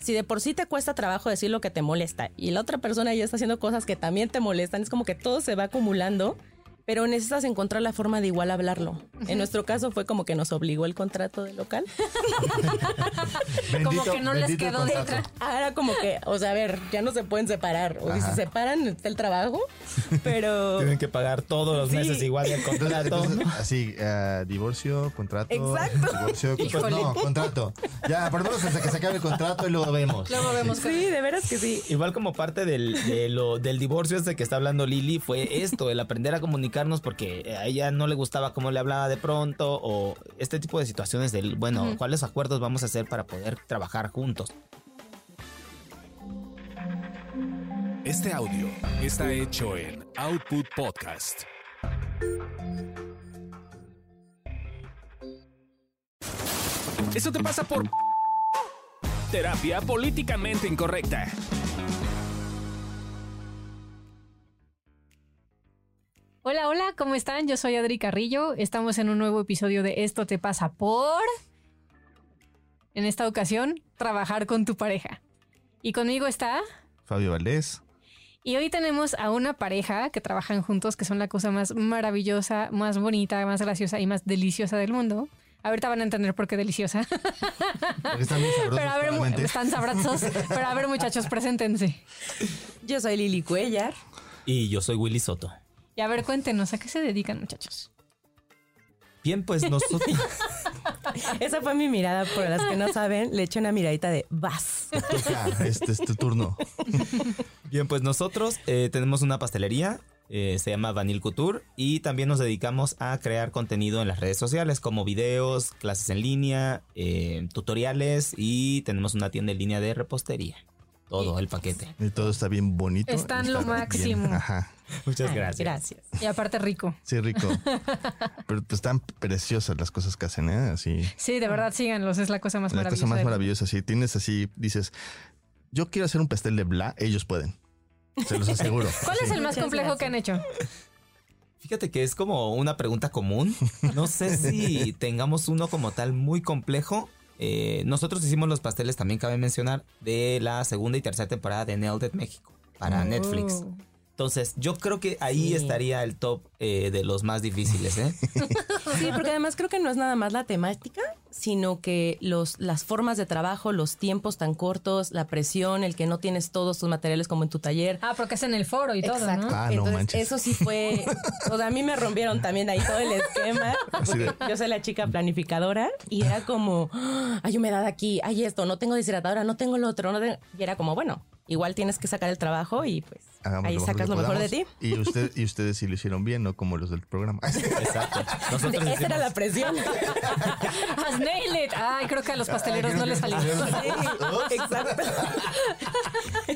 si de por sí te cuesta trabajo decir lo que te molesta y la otra persona ya está haciendo cosas que también te molestan, es como que todo se va acumulando pero necesitas encontrar la forma de igual hablarlo. En nuestro caso fue como que nos obligó el contrato del local. como que no les quedó de otra. Ahora como que, o sea, a ver, ya no se pueden separar. O si se separan, está el trabajo, pero... Tienen que pagar todos los meses igual el contrato. así, uh, divorcio, contrato. Exacto. Divorcio, pues no, contrato. Ya, por lo menos hasta que se acabe el contrato y luego vemos. Luego vemos. Sí, de veras que sí. Igual como parte del, de lo, del divorcio este que está hablando Lili, fue esto, el aprender a comunicar porque a ella no le gustaba cómo le hablaba de pronto o este tipo de situaciones del, bueno, ¿cuáles acuerdos vamos a hacer para poder trabajar juntos? Este audio está hecho en Output Podcast. Eso te pasa por terapia políticamente incorrecta. Hola, hola, ¿cómo están? Yo soy Adri Carrillo. Estamos en un nuevo episodio de Esto te pasa por... En esta ocasión, trabajar con tu pareja. Y conmigo está... Fabio Valdés. Y hoy tenemos a una pareja que trabajan juntos, que son la cosa más maravillosa, más bonita, más graciosa y más deliciosa del mundo. Ahorita van a entender por qué deliciosa. Porque están bien sabrosos. Pero a ver, están sabrosos. Pero a ver, muchachos, preséntense. Yo soy Lili Cuellar. Y yo soy Willy Soto. Y a ver, cuéntenos, ¿a qué se dedican, muchachos? Bien, pues nosotros. Esa fue mi mirada, por las que no saben, le eché una miradita de vas. Este es tu turno. Bien, pues nosotros eh, tenemos una pastelería, eh, se llama Vanille Couture, y también nos dedicamos a crear contenido en las redes sociales, como videos, clases en línea, eh, tutoriales, y tenemos una tienda en línea de repostería todo el paquete. Y todo está bien bonito. Está en lo máximo. Ajá. Muchas gracias. Gracias. Y aparte rico. Sí, rico. Pero están preciosas las cosas que hacen, ¿eh? Así. Sí, de verdad, síganlos. Es la cosa más maravillosa. La cosa más maravillosa. Si tienes así, dices, yo quiero hacer un pastel de bla, ellos pueden. Se los aseguro. ¿Cuál es el más complejo que han hecho? Fíjate que es como una pregunta común. No sé si tengamos uno como tal muy complejo, eh, nosotros hicimos los pasteles, también cabe mencionar, de la segunda y tercera temporada de Nailed México para oh. Netflix. Entonces, yo creo que ahí estaría el top eh, de los más difíciles, ¿eh? Sí, porque además creo que no es nada más la temática, sino que los, las formas de trabajo, los tiempos tan cortos, la presión, el que no tienes todos tus materiales como en tu taller. Ah, porque es en el foro y todo, ¿no? Ah, no manches. Eso sí fue. o sea, a mí me rompieron también ahí todo el esquema. Yo soy la chica planificadora y era como, hay humedad aquí, hay esto, no tengo deshidratadora, no tengo lo otro. No Y era como, bueno, igual tienes que sacar el trabajo y pues ahí sacas lo mejor de ti. Y, usted, y ustedes sí lo hicieron bien, no como los del programa. Exacto. Esa era la presión. Has nailed it. Ay, creo que a los pasteleros no les salió. exacto.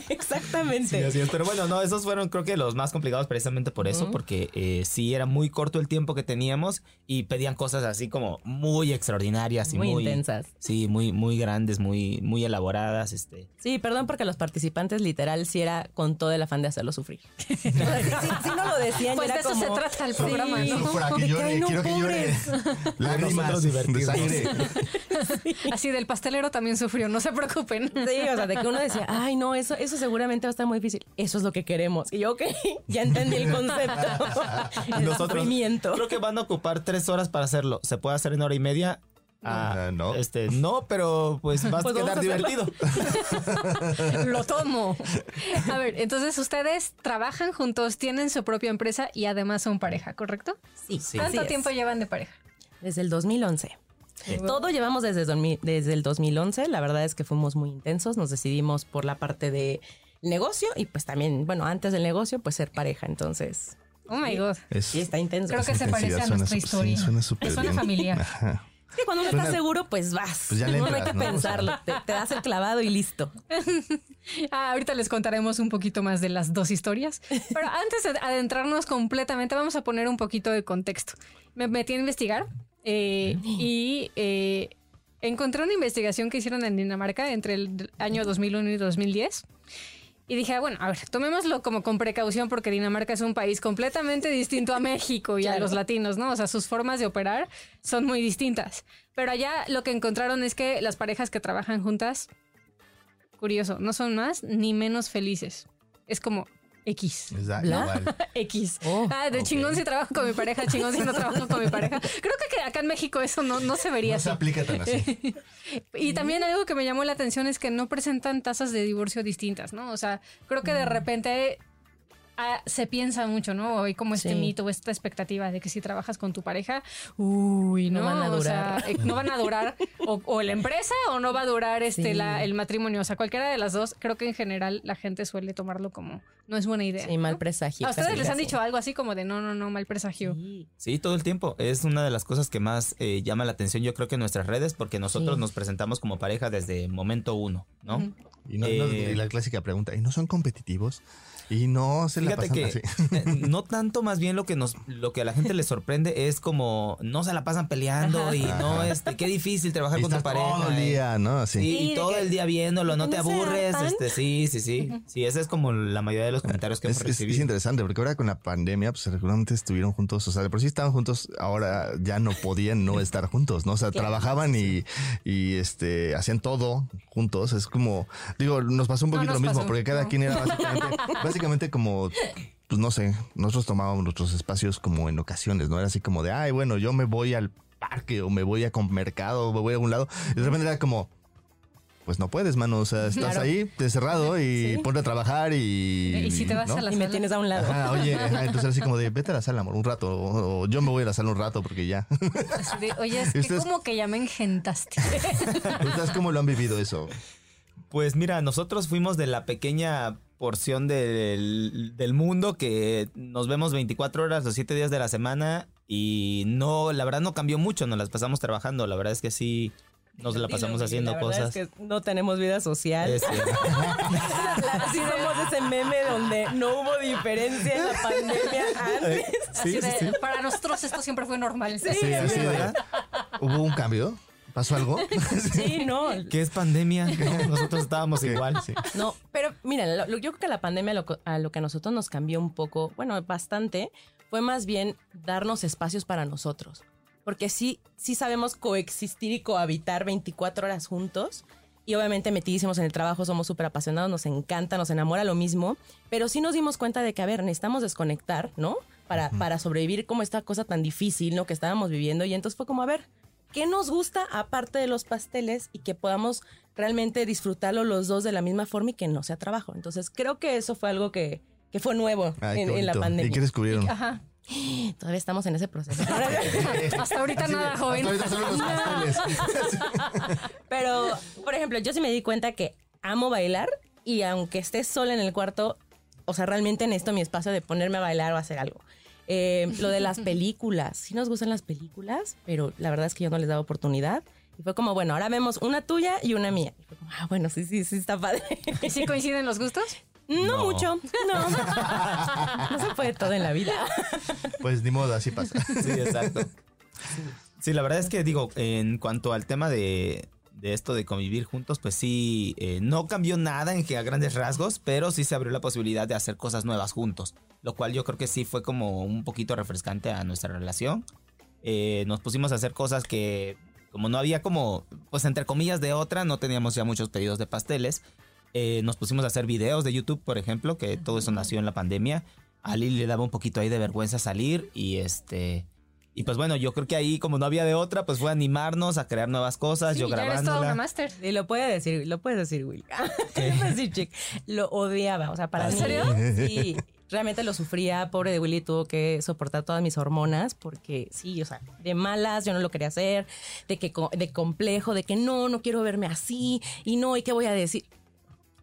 Exactamente. así es. Pero bueno, no, esos fueron creo que los más complicados precisamente por eso, porque eh, sí era muy corto el tiempo que teníamos y pedían cosas así como muy extraordinarias y muy, muy intensas. Sí, muy, muy grandes, muy, muy elaboradas. Este. Sí, perdón porque los participantes literal si era con todo el afán de hacerlo sufrir. si, no lo decían, pues de eso se trata el programa, sí, ¿no? Para que llore, quiero que llore. Lágrimas de sangre. Así del pastelero también sufrió, no se preocupen. Sí, o sea, de que uno decía, ay, no, eso, eso seguramente va a estar muy difícil. Eso es lo que queremos. Y yo, ok, ya entendí el concepto. el Nosotros sufrimiento. Creo que van a ocupar tres horas para hacerlo. Se puede hacer en hora y media Ah, no. Este, no, pero pues va a pues quedar divertido. Lo tomo. A ver, entonces ustedes trabajan juntos, tienen su propia empresa y además son pareja, ¿correcto? Sí. ¿Cuánto tiempo llevan de pareja? Desde el 2011. Todo llevamos desde, desde el 2011. La verdad es que fuimos muy intensos. Nos decidimos por la parte de negocio y pues también, bueno, antes del negocio, pues ser pareja. Entonces, Oh my God. sí, está intenso. Creo que se parece a nuestra historia. suena súper Es una familiar. Ajá que cuando uno está seguro, pues vas. Pues ya no hay que pensarlo. te, das el clavado y listo. ah, ahorita les contaremos un poquito más de las dos historias. Pero antes de adentrarnos completamente, vamos a poner un poquito de contexto. Me metí a investigar eh, y eh, encontré una investigación que hicieron en Dinamarca entre el año 2001 y 2010 y dije, ah, bueno, a ver, tomémoslo como con precaución porque Dinamarca es un país completamente distinto a México y a los latinos, ¿no? O sea, sus formas de operar son muy distintas. Pero allá lo que encontraron es que las parejas que trabajan juntas curioso, no son más ni menos felices. Es como X. Exacto. X. Oh, ah, de chingón si trabajo con mi pareja, chingón si no trabajo con mi pareja. Creo que acá en México eso no, no se vería No se aplica tan así. Y también algo que me llamó la atención es que no presentan tasas de divorcio distintas, ¿no? O sea, creo que Mm. de repente ah, se piensa mucho, ¿no? Hay como este Sí. mito o esta expectativa de que si trabajas con tu pareja, uy, no, No van a O sea, durar. eh, no van a durar o, o la empresa o no va a durar este Sí. la- el matrimonio. O sea, cualquiera de las dos, creo que en general la gente suele tomarlo como no es buena idea. Sí, mal ¿no? presagio. ¿A ustedes casi, les han dicho algo así como de no, no, no, mal presagio? Sí. Sí, todo el tiempo. Es una de las cosas que más eh, llama la atención, yo creo que en nuestras redes, porque nosotros Sí. nos presentamos como pareja desde momento uno, ¿no? Y, no- no- Eh, y la clásica pregunta, ¿y no son competitivos? Y no se la Fíjate pasan que así. eh, no tanto más bien lo que nos lo que a la gente le sorprende es como no se la pasan peleando y no este qué difícil trabajar Y con tu pareja. todo el eh. día, ¿no? Así. Sí, Sí, y todo el día viéndolo, no te ¿no se aburres, este sí, sí, sí. Sí, esa es como la mayoría de los comentarios que Es, hemos es- es recibido. interesante porque ahora con la pandemia, pues seguramente estuvieron juntos, o sea, de por sí estaban juntos, ahora ya no podían no estar juntos, ¿no? O sea, trabajaban y, y este hacían todo juntos. Es como, digo, nos pasó un poquito lo mismo, porque cada quien era básicamente, básicamente como, pues no sé, nosotros tomábamos nuestros espacios como en ocasiones, ¿no? Era así como de, ay, bueno, yo me voy al parque o me voy a con mercado o me voy a algún lado. Y de repente era como, pues no puedes, mano. O sea, estás Claro. ahí encerrado y Sí. ponte a trabajar y. Y si te vas ¿no? a la Y me sala. tienes a un lado. Ajá, oye, ajá, entonces era así como de vete a la sala, amor, un rato. O, o yo me voy a la sala un rato porque ya. De, Oye, es que Ustedes- como que ya me engentaste. ¿Ustedes cómo lo han vivido eso? Pues mira, nosotros fuimos de la pequeña porción del, del mundo que nos vemos 24 horas los 7 días de la semana y no, la verdad no cambió mucho, nos las pasamos trabajando, la verdad es que sí nos la pasamos haciendo la cosas. Es que no tenemos vida social. Es. Así somos ese meme donde no hubo diferencia en la pandemia antes. Así de, Para nosotros esto siempre fue normal. Sí, Sí, ¿verdad? ¿Hubo un cambio? ¿Pasó algo? Sí, no. ¿Qué es pandemia? No, nosotros estábamos igual. sí. No, pero mira, lo- lo- yo creo que la pandemia lo a lo que a nosotros nos cambió un poco, bueno, bastante, fue más bien darnos espacios para nosotros. Porque sí, sí sabemos coexistir y cohabitar 24 horas juntos. Y obviamente metidísimos en el trabajo, somos súper apasionados, nos encanta, nos enamora lo mismo. Pero sí nos dimos cuenta de que, a ver, necesitamos desconectar, ¿no? Para, para sobrevivir como esta cosa tan difícil, ¿no? Que estábamos viviendo. Y entonces fue como, a ver, ¿qué nos gusta aparte de los pasteles y que podamos realmente disfrutarlo los dos de la misma forma y que no sea trabajo? Entonces creo que eso fue algo que, que fue nuevo Ay, en, la pandemia. ¿Y qué descubrieron? Ajá. Todavía estamos en ese proceso. Hasta ahorita nada, joven. Hasta ahorita solo los pasteles. Pero, por ejemplo, yo sí me di cuenta que amo bailar y aunque esté sola en el cuarto, o sea, realmente necesito mi espacio de ponerme a bailar o hacer algo. Eh, lo de las películas, sí nos gustan las películas, pero la verdad es que yo no les daba oportunidad. Y fue como, bueno, ahora vemos una tuya y una mía. Y fue como, ah, bueno, sí, sí, sí, está padre. ¿Y si coinciden los gustos? No, No. mucho, no. No se puede todo en la vida. Pues ni modo, así pasa. Sí, exacto. Sí, la verdad es que digo, en cuanto al tema de, de esto de convivir juntos, pues sí, eh, no cambió nada en que a grandes rasgos, pero sí se abrió la posibilidad de hacer cosas nuevas juntos, lo cual yo creo que sí fue como un poquito refrescante a nuestra relación. Eh, nos pusimos a hacer cosas que, como no había como, pues entre comillas de otra, no teníamos ya muchos pedidos de pasteles. Eh, nos pusimos a hacer videos de YouTube, por ejemplo, que todo eso nació en la pandemia. A Lili le daba un poquito ahí de vergüenza salir y este... Y pues bueno, yo creo que ahí como no había de otra, pues fue animarnos a crear nuevas cosas, Sí, yo ya eres toda una grabándola. máster. Y lo puede decir, lo puedes decir, Will. Lo puedes decir, chick. Lo odiaba. O sea, para ¿En mí. serio? Sí. Realmente lo sufría. Pobre de Willy tuvo que soportar todas mis hormonas porque sí, o sea, de malas yo no lo quería hacer, de que de complejo, de que no, no quiero verme así y no, ¿y qué voy a decir?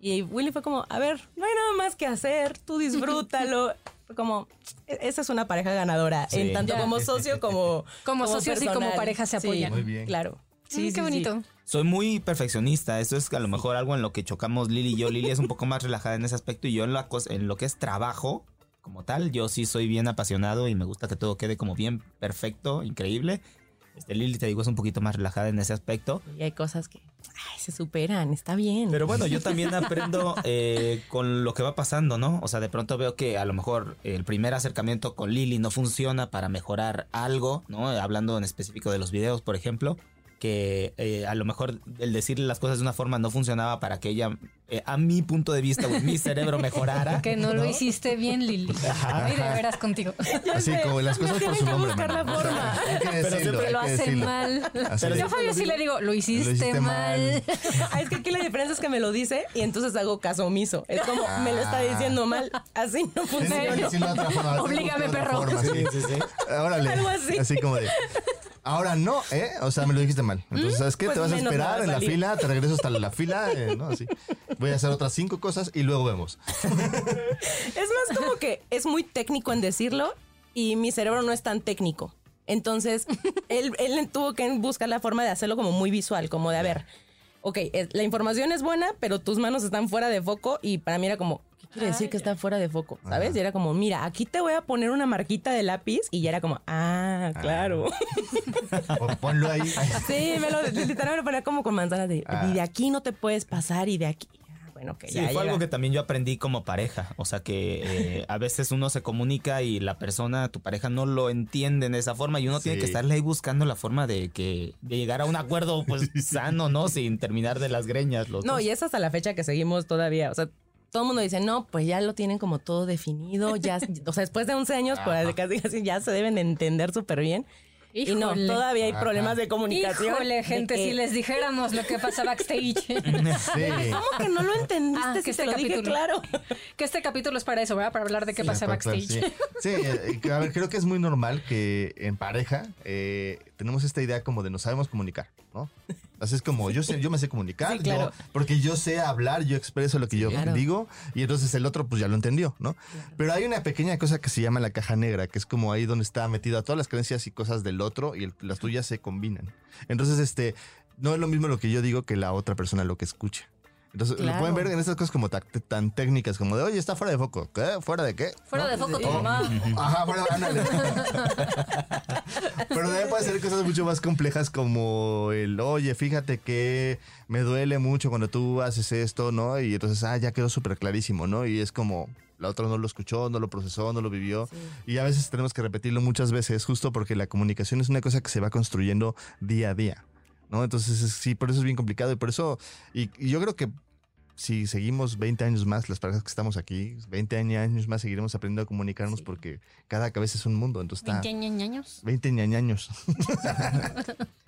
Y Willy fue como, a ver, no hay nada más que hacer, tú disfrútalo. Fue como, "E- esa es una pareja ganadora, Sí. en tanto Ya. como socio como Como socios y como pareja se Sí, apoyan. Muy bien. Claro. Mm, Sí, qué sí, sí. bonito. Soy muy perfeccionista, eso es a lo mejor algo en lo que chocamos Lili y yo. Lili es un poco más relajada en ese aspecto y yo en, la cos- en lo que es trabajo como tal, yo sí soy bien apasionado y me gusta que todo quede como bien perfecto, increíble. Este Lili te digo es un poquito más relajada en ese aspecto. Y hay cosas que ay, se superan, está bien. Pero bueno, yo también aprendo eh, con lo que va pasando, ¿no? O sea, de pronto veo que a lo mejor el primer acercamiento con Lili no funciona para mejorar algo, ¿no? Hablando en específico de los videos, por ejemplo. Que eh, a lo mejor el decirle las cosas de una forma no funcionaba para que ella, eh, a mi punto de vista o en mi cerebro mejorara. Que no, lo hiciste bien, Lili. Ay, de veras contigo. Así como las cosas por tienen su que nombre. buscar la forma. Hay que decirlo, Que hay lo hacen decirlo. mal. Así Yo a Fabio sí le digo, lo hiciste, hiciste mal. mal. Ah, es que aquí la diferencia es que me lo dice y entonces hago caso omiso. Es como, me lo está diciendo mal. Así no funciona. otra perro. forma, sí. Sí, sí. Órale. Algo así. como de. Ahora no, ¿eh? O sea, me lo dijiste mal. Entonces, ¿sabes qué? Pues te vas a esperar a en la fila, te regreso hasta la fila, eh, ¿no? Así. Voy a hacer otras cinco cosas y luego vemos. Es más como que es muy técnico en decirlo y mi cerebro no es tan técnico. Entonces, él, él tuvo que buscar la forma de hacerlo como muy visual, como de, a ver, ok, es- la información es buena, pero tus manos están fuera de foco y para mí era como, ¿qué quiere decir que está fuera de foco? ¿Sabes? Y era como, mira, aquí te voy a poner una marquita de lápiz y ya era como, ah, claro. O ponlo ahí. Sí, me lo, literal me lo ponía como con manzanas de, Ah. y de aquí no te puedes pasar y de aquí. Ah, Bueno, que Sí, ya fue algo que también yo aprendí como pareja. O sea que eh, a veces uno se comunica y la persona, tu pareja, no lo entiende de esa forma y uno tiene que estarle ahí buscando la forma de que de llegar a un acuerdo pues sano, ¿no? Sin terminar de las greñas. Los No, dos. y es hasta la fecha que seguimos todavía. O sea, todo el mundo dice, no, pues ya lo tienen como todo definido. Ya, o sea, después de 11 años, pues casi, casi ya se deben de entender súper bien. Y no, Híjole. todavía hay problemas de comunicación. Híjole, gente, que, si les dijéramos lo que pasa backstage. Sí. ¿Cómo que no lo entendiste Ah, si que te este lo dije capítulo. claro? que este capítulo es para eso, ¿verdad? Para hablar de qué pasa Para actuar, backstage. Sí, Sí, eh, a ver, creo que es muy normal que en pareja eh, tenemos esta idea como de no sabemos comunicar, ¿no? Así es como yo sé, yo me sé comunicar, Sí, claro. yo- porque yo sé hablar, yo expreso lo que yo Claro. digo y entonces el otro pues ya lo entendió, ¿no? Pero hay una pequeña cosa que se llama la caja negra, que es como ahí donde está metida todas las creencias y cosas del otro y el- las tuyas se combinan. Entonces, este, no es lo mismo lo que yo digo que la otra persona lo que escucha. Entonces, lo Claro. pueden ver en estas cosas como ta- tan técnicas, como de, oye, está fuera de foco. ¿Qué? ¿Fuera de qué? Fuera ¿No? de foco tu Oh, mamá. Ajá, bueno, ándale. Pero también puede ser cosas mucho más complejas como el, oye, fíjate que me duele mucho cuando tú haces esto, ¿no? Y entonces, ah, ya quedó súper clarísimo, ¿no? Y es como, la otra no lo escuchó, no lo procesó, no lo vivió. Y a veces tenemos que repetirlo muchas veces, justo porque la comunicación es una cosa que se va construyendo día a día, ¿no? Entonces, es- sí, por eso es bien complicado y por eso, y, y yo creo que si seguimos 20 años más, las parejas que estamos aquí, 20 años más seguiremos aprendiendo a comunicarnos porque cada cabeza es un mundo. Entonces está 20 años. 20 ñañaños.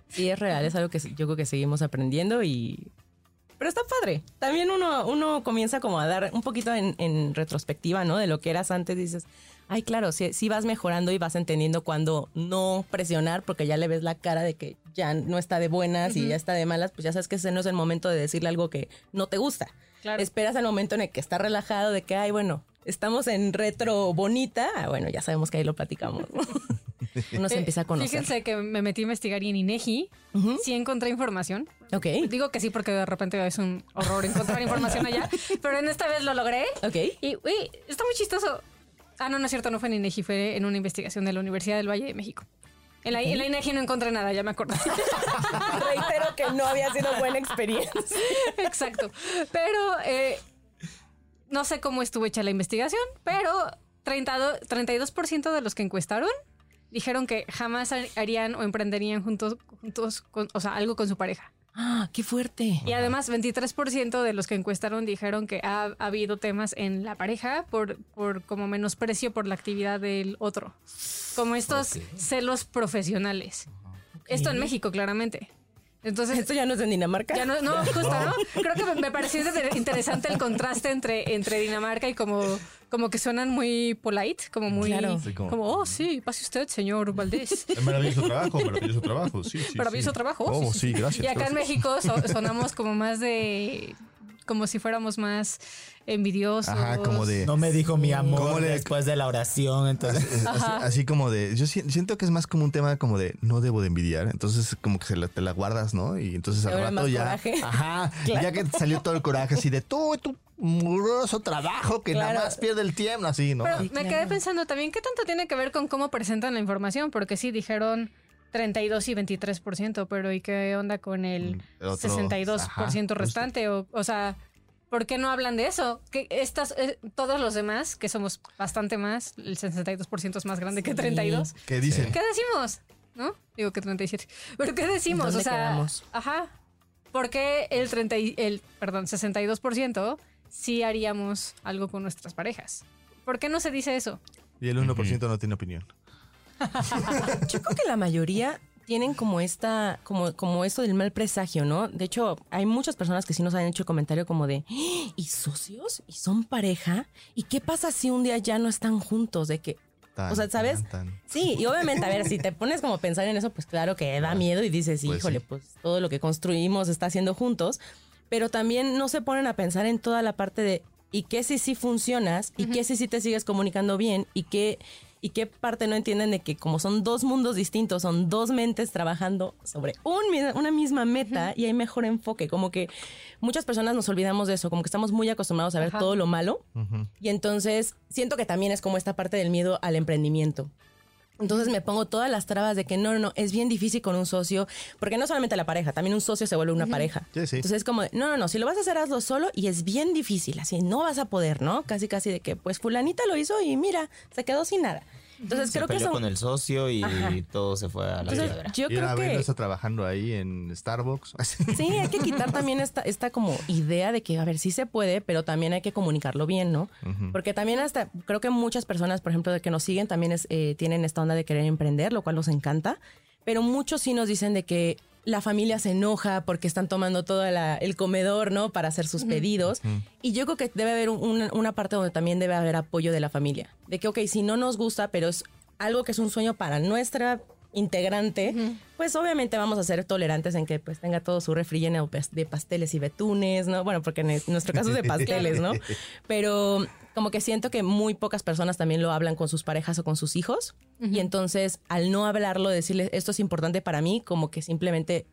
Sí, es real, es algo que yo creo que seguimos aprendiendo y... Pero está padre. También uno, uno comienza como a dar un poquito en, en retrospectiva, ¿no? De lo que eras antes. Dices, ay, claro, sí, sí vas mejorando y vas entendiendo cuándo no presionar porque ya le ves la cara de que ya no está de buenas y ya está de malas. Pues ya sabes que ese no es el momento de decirle algo que no te gusta. Claro. Esperas el momento en el que está relajado de que, ay, bueno, estamos en retro bonita. Ah, bueno, ya sabemos que ahí lo platicamos. Uno se Eh, empieza a conocer. Fíjense que me metí a investigar y en INEGI Ujú. sí encontré información. Ok, Digo que sí porque de repente es un horror encontrar información allá, pero en esta vez lo logré. ok. Y uy, está muy chistoso. Ah, no, no es cierto, no fue en INEGI, fue en una investigación de la Universidad del Valle de México. En la, en la INEGI no encontré nada, ya me acordé. Reitero que no había sido buena experiencia. Exacto. Pero eh, no sé cómo estuvo hecha la investigación, pero 32, 32% de los que encuestaron dijeron que jamás har- harían o emprenderían juntos, juntos con- o sea, algo con su pareja. Ah, qué fuerte. Y además, 23% de los que encuestaron dijeron que ha, ha habido temas en la pareja por, por como menosprecio por la actividad del otro. Como estos celos profesionales. Esto en México, claramente. Entonces, Esto ya no es en Dinamarca. ya no, no, justo, ¿no? Creo que me, pareció inter- interesante el contraste entre, entre Dinamarca y como, como que suenan muy polite, como muy, Claro. Sí, como- como, oh, sí, pase usted, señor Valdés. Maravilloso trabajo, maravilloso trabajo. Sí, sí. Maravilloso sí. trabajo. Oh, sí, gracias. Y acá en. México so- sonamos como más de, como si fuéramos más envidiosos. Ajá, como de. No me dijo mi ¿Cómo amor le- después de la oración, entonces... Es- así, así como de. Yo si- siento que es más como un tema como de no debo de envidiar. Entonces, como que se la- te la guardas, ¿no? Y entonces al rato ya. coraje. Ajá. Ya que salió todo el coraje así de tú, tu muroso trabajo que Claro. nada más pierde el tiempo, así, ¿no? Pero me quedé pensando también, ¿qué tanto tiene que ver con cómo presentan la información? Porque sí, dijeron 32 y 23%, pero ¿y qué onda con el, Mm, El otro, 62% ajá, restante? O, o sea, ¿por qué no hablan de eso? Que estas, eh, todos los demás, que somos bastante más, el 62% es más grande que 32. ¿Qué dicen? ¿Qué decimos? ¿no? Digo que 37. ¿Pero qué decimos? ¿Dónde o sea, quedamos? ajá. ¿Por qué el 30 y- el, perdón, 62% sí haríamos algo con nuestras parejas? ¿Por qué no se dice eso? Y el 1% no tiene opinión. Yo creo que la mayoría tienen como esta, como, como esto del mal presagio, ¿no? De hecho, hay muchas personas que sí nos han hecho el comentario como de, "¡Ah! ¿y socios? ¿Y son pareja? ¿Y qué pasa si un día ya no están juntos? De que, Tan, o sea, ¿sabes? tan, tan. Sí, y obviamente, a ver, si te pones como a pensar en eso, pues claro que da miedo y dices, Pues híjole, sí. pues todo lo que construimos está haciendo juntos, pero también no se ponen a pensar en toda la parte de, ¿y qué si sí funcionas? ¿Y qué si sí te sigues comunicando bien? ¿Y qué, ¿Y qué parte no entienden de que como son dos mundos distintos, son dos mentes trabajando sobre un una misma meta y hay mejor enfoque? Como que muchas personas nos olvidamos de eso, como que estamos muy acostumbrados a ver Ajá. todo lo malo y entonces siento que también es como esta parte del miedo al emprendimiento. Entonces me pongo todas las trabas de que no, no, no, es bien difícil con un socio, porque no solamente la pareja, también un socio se vuelve una pareja. Sí, sí. Entonces es como, no, no, no, si lo vas a hacer, hazlo solo y es bien difícil, así no vas a poder, ¿no? Casi, casi de que, pues fulanita lo hizo y mira, se quedó sin nada. Entonces Se creo que son... con el socio y Ajá. todo se fue a la Entonces yo y creo que... está trabajando ahí en Starbucks. Sí, hay que quitar también esta, esta como idea de que, a ver, sí se puede, pero también hay que comunicarlo bien, ¿no? Porque también hasta, creo que muchas personas, por ejemplo, de que nos siguen, también es, eh, tienen esta onda de querer emprender, lo cual nos encanta, pero muchos sí nos dicen de que la familia se enoja porque están tomando todo la- el comedor, ¿no? Para hacer sus pedidos. Y yo creo que debe haber un- una, una parte donde también debe haber apoyo de la familia. De que, ok, si no nos gusta, pero es algo que es un sueño para nuestra integrante, pues obviamente vamos a ser tolerantes en que pues tenga todo su refri lleno de pasteles y betunes, ¿no? Bueno, porque en nuestro caso es de pasteles, ¿no? Pero como que siento que muy pocas personas también lo hablan con sus parejas o con sus hijos. Y entonces, al no hablarlo, decirles esto es importante para mí, como que simplemente,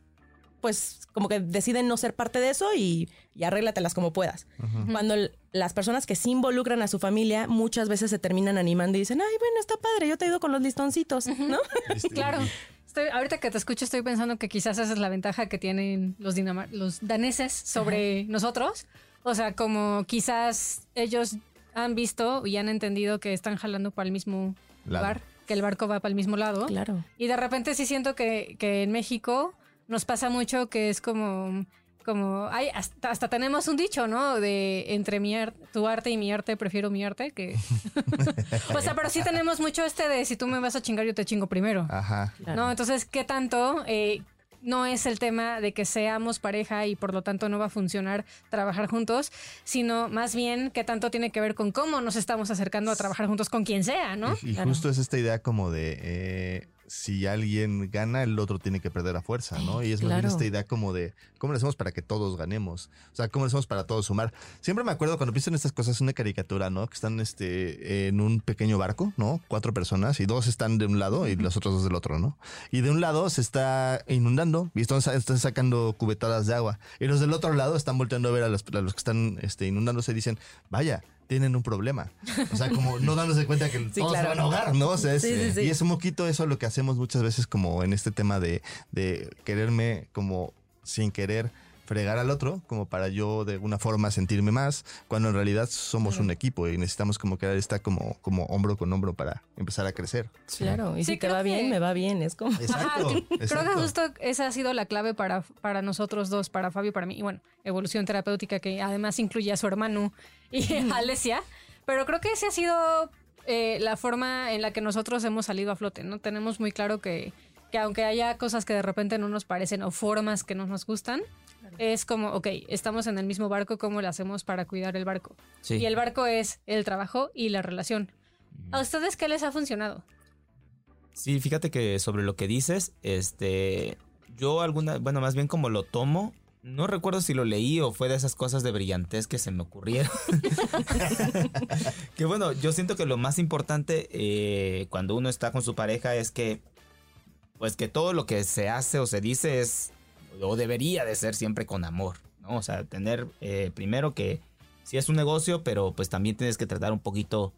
pues, como que deciden no ser parte de eso y, y arréglatelas como puedas. Cuando las personas que sí involucran a su familia muchas veces se terminan animando y dicen, ay, bueno, está padre, yo te ayudo con los listoncitos, ¿no? Claro. Estoy, ahorita que te escucho estoy pensando que quizás esa es la ventaja que tienen los, dinamar- los daneses sobre nosotros. O sea, como quizás ellos han visto y han entendido que están jalando para el mismo Lado. lugar, que el barco va para el mismo lado. Claro. Y de repente sí siento que, que en México nos pasa mucho que es como, como, ay, hasta, hasta tenemos un dicho, ¿no? De entre mi ar- tu arte y mi arte, prefiero mi arte, que... o sea, pero sí tenemos mucho este de si tú me vas a chingar, yo te chingo primero. Ajá. Claro. ¿No? Entonces, ¿qué tanto? eh, no es el tema de que seamos pareja y por lo tanto no va a funcionar trabajar juntos, sino más bien qué tanto tiene que ver con cómo nos estamos acercando a trabajar juntos con quien sea, ¿no? Y, y Claro. justo es esta idea como de eh, si alguien gana, el otro tiene que perder a fuerza, ¿no? Y es más bien Claro. esta idea como de cómo le hacemos para que todos ganemos. O sea, cómo le hacemos para todos sumar. Siempre me acuerdo cuando pienso en estas cosas, una caricatura, ¿no? Que están este, en un pequeño barco, ¿no? Cuatro personas y dos están de un lado y los otros dos del otro, ¿no? Y de un lado se está inundando y están, están sacando cubetadas de agua. Y los del otro lado están volteando a ver a los, a los que están este, inundándose y dicen, vaya. Tienen un problema. O sea, como no dándose cuenta que todos claro. se van a ahogar, ¿no? O sea, es- Sí, sí, sí. y es un poquito eso lo que hacemos muchas veces como en este tema de, de quererme como sin querer fregar al otro, como para yo de alguna forma sentirme más, cuando en realidad somos un equipo y necesitamos como crear esta como, como hombro con hombro para empezar a crecer. Claro, y Sí, si te va bien, que- me va bien, es como... Exacto. Ajá, cre- creo que exacto. justo esa ha sido la clave para, para nosotros dos, para Fabio y para mí. Y bueno, evolución terapéutica que además incluye a su hermano y a Alesia. Pero creo que esa ha sido eh, la forma en la que nosotros hemos salido a flote, ¿no? Tenemos muy claro que, que aunque haya cosas que de repente no nos parecen o formas que no nos gustan, es como, ok, estamos en el mismo barco, ¿cómo le hacemos para cuidar el barco? Sí. Y el barco es el trabajo y la relación. ¿A ustedes qué les ha funcionado? Sí, fíjate que sobre lo que dices, este, yo alguna, bueno, más bien como lo tomo, no recuerdo si lo leí o fue de esas cosas de brillantez que se me ocurrieron. que bueno, yo siento que lo más importante eh, cuando uno está con su pareja es que, pues que todo lo que se hace o se dice es, o debería de ser siempre con amor, ¿no? O sea, tener eh, primero que sí es un negocio, pero pues también tienes que tratar un poquito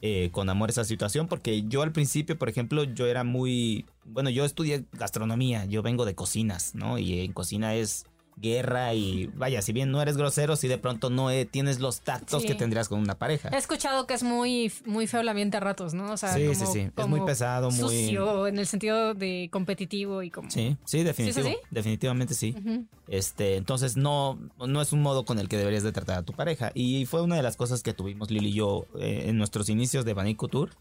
eh, con amor esa situación, porque yo al principio, por ejemplo, yo era muy, bueno, yo estudié gastronomía, yo vengo de cocinas, ¿no? Y en cocina es guerra y vaya, si bien no eres grosero, si de pronto no eh, tienes los tactos Sí. que tendrías con una pareja. He escuchado que es muy, muy feo el ambiente a ratos, ¿no? O sea, Sí, como- sí, sí. Es muy pesado, muy- Sucio, en el sentido de competitivo y como... Sí, sí, definitivo, definitivamente sí. Este, entonces no, no es un modo con el que deberías de tratar a tu pareja. Y fue una de las cosas que tuvimos Lili y yo eh, en nuestros inicios de Vanille Couture.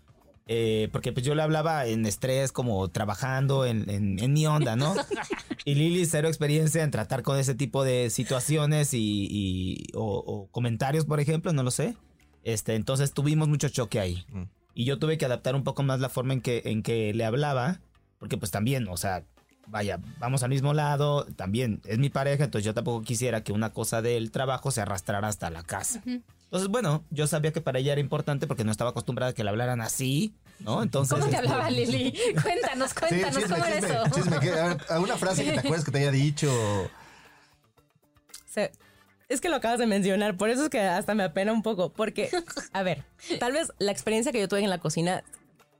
Eh, porque pues yo le hablaba en estrés, como trabajando en, en, en mi onda, ¿no? y Lili cero experiencia en tratar con ese tipo de situaciones y, y- o, o comentarios, por ejemplo, no lo sé. Este, entonces tuvimos mucho choque ahí. Mm. Y yo tuve que adaptar un poco más la forma en que, en que le hablaba, porque pues también, o sea, vaya, vamos al mismo lado, también es mi pareja, entonces yo tampoco quisiera que una cosa del trabajo se arrastrara hasta la casa. Entonces, bueno, yo sabía que para ella era importante porque no estaba acostumbrada a que le hablaran así, ¿no? Entonces... ¿Cómo te este, hablaba Lili? Cuéntanos, Sí, cuéntanos chisme, cómo era chisme, eso. chisme. Ver, ¿Alguna frase que te acuerdas que te haya dicho? Se- es que lo acabas de mencionar, por eso es que hasta me apena un poco, porque, a ver, tal vez la experiencia que yo tuve en la cocina,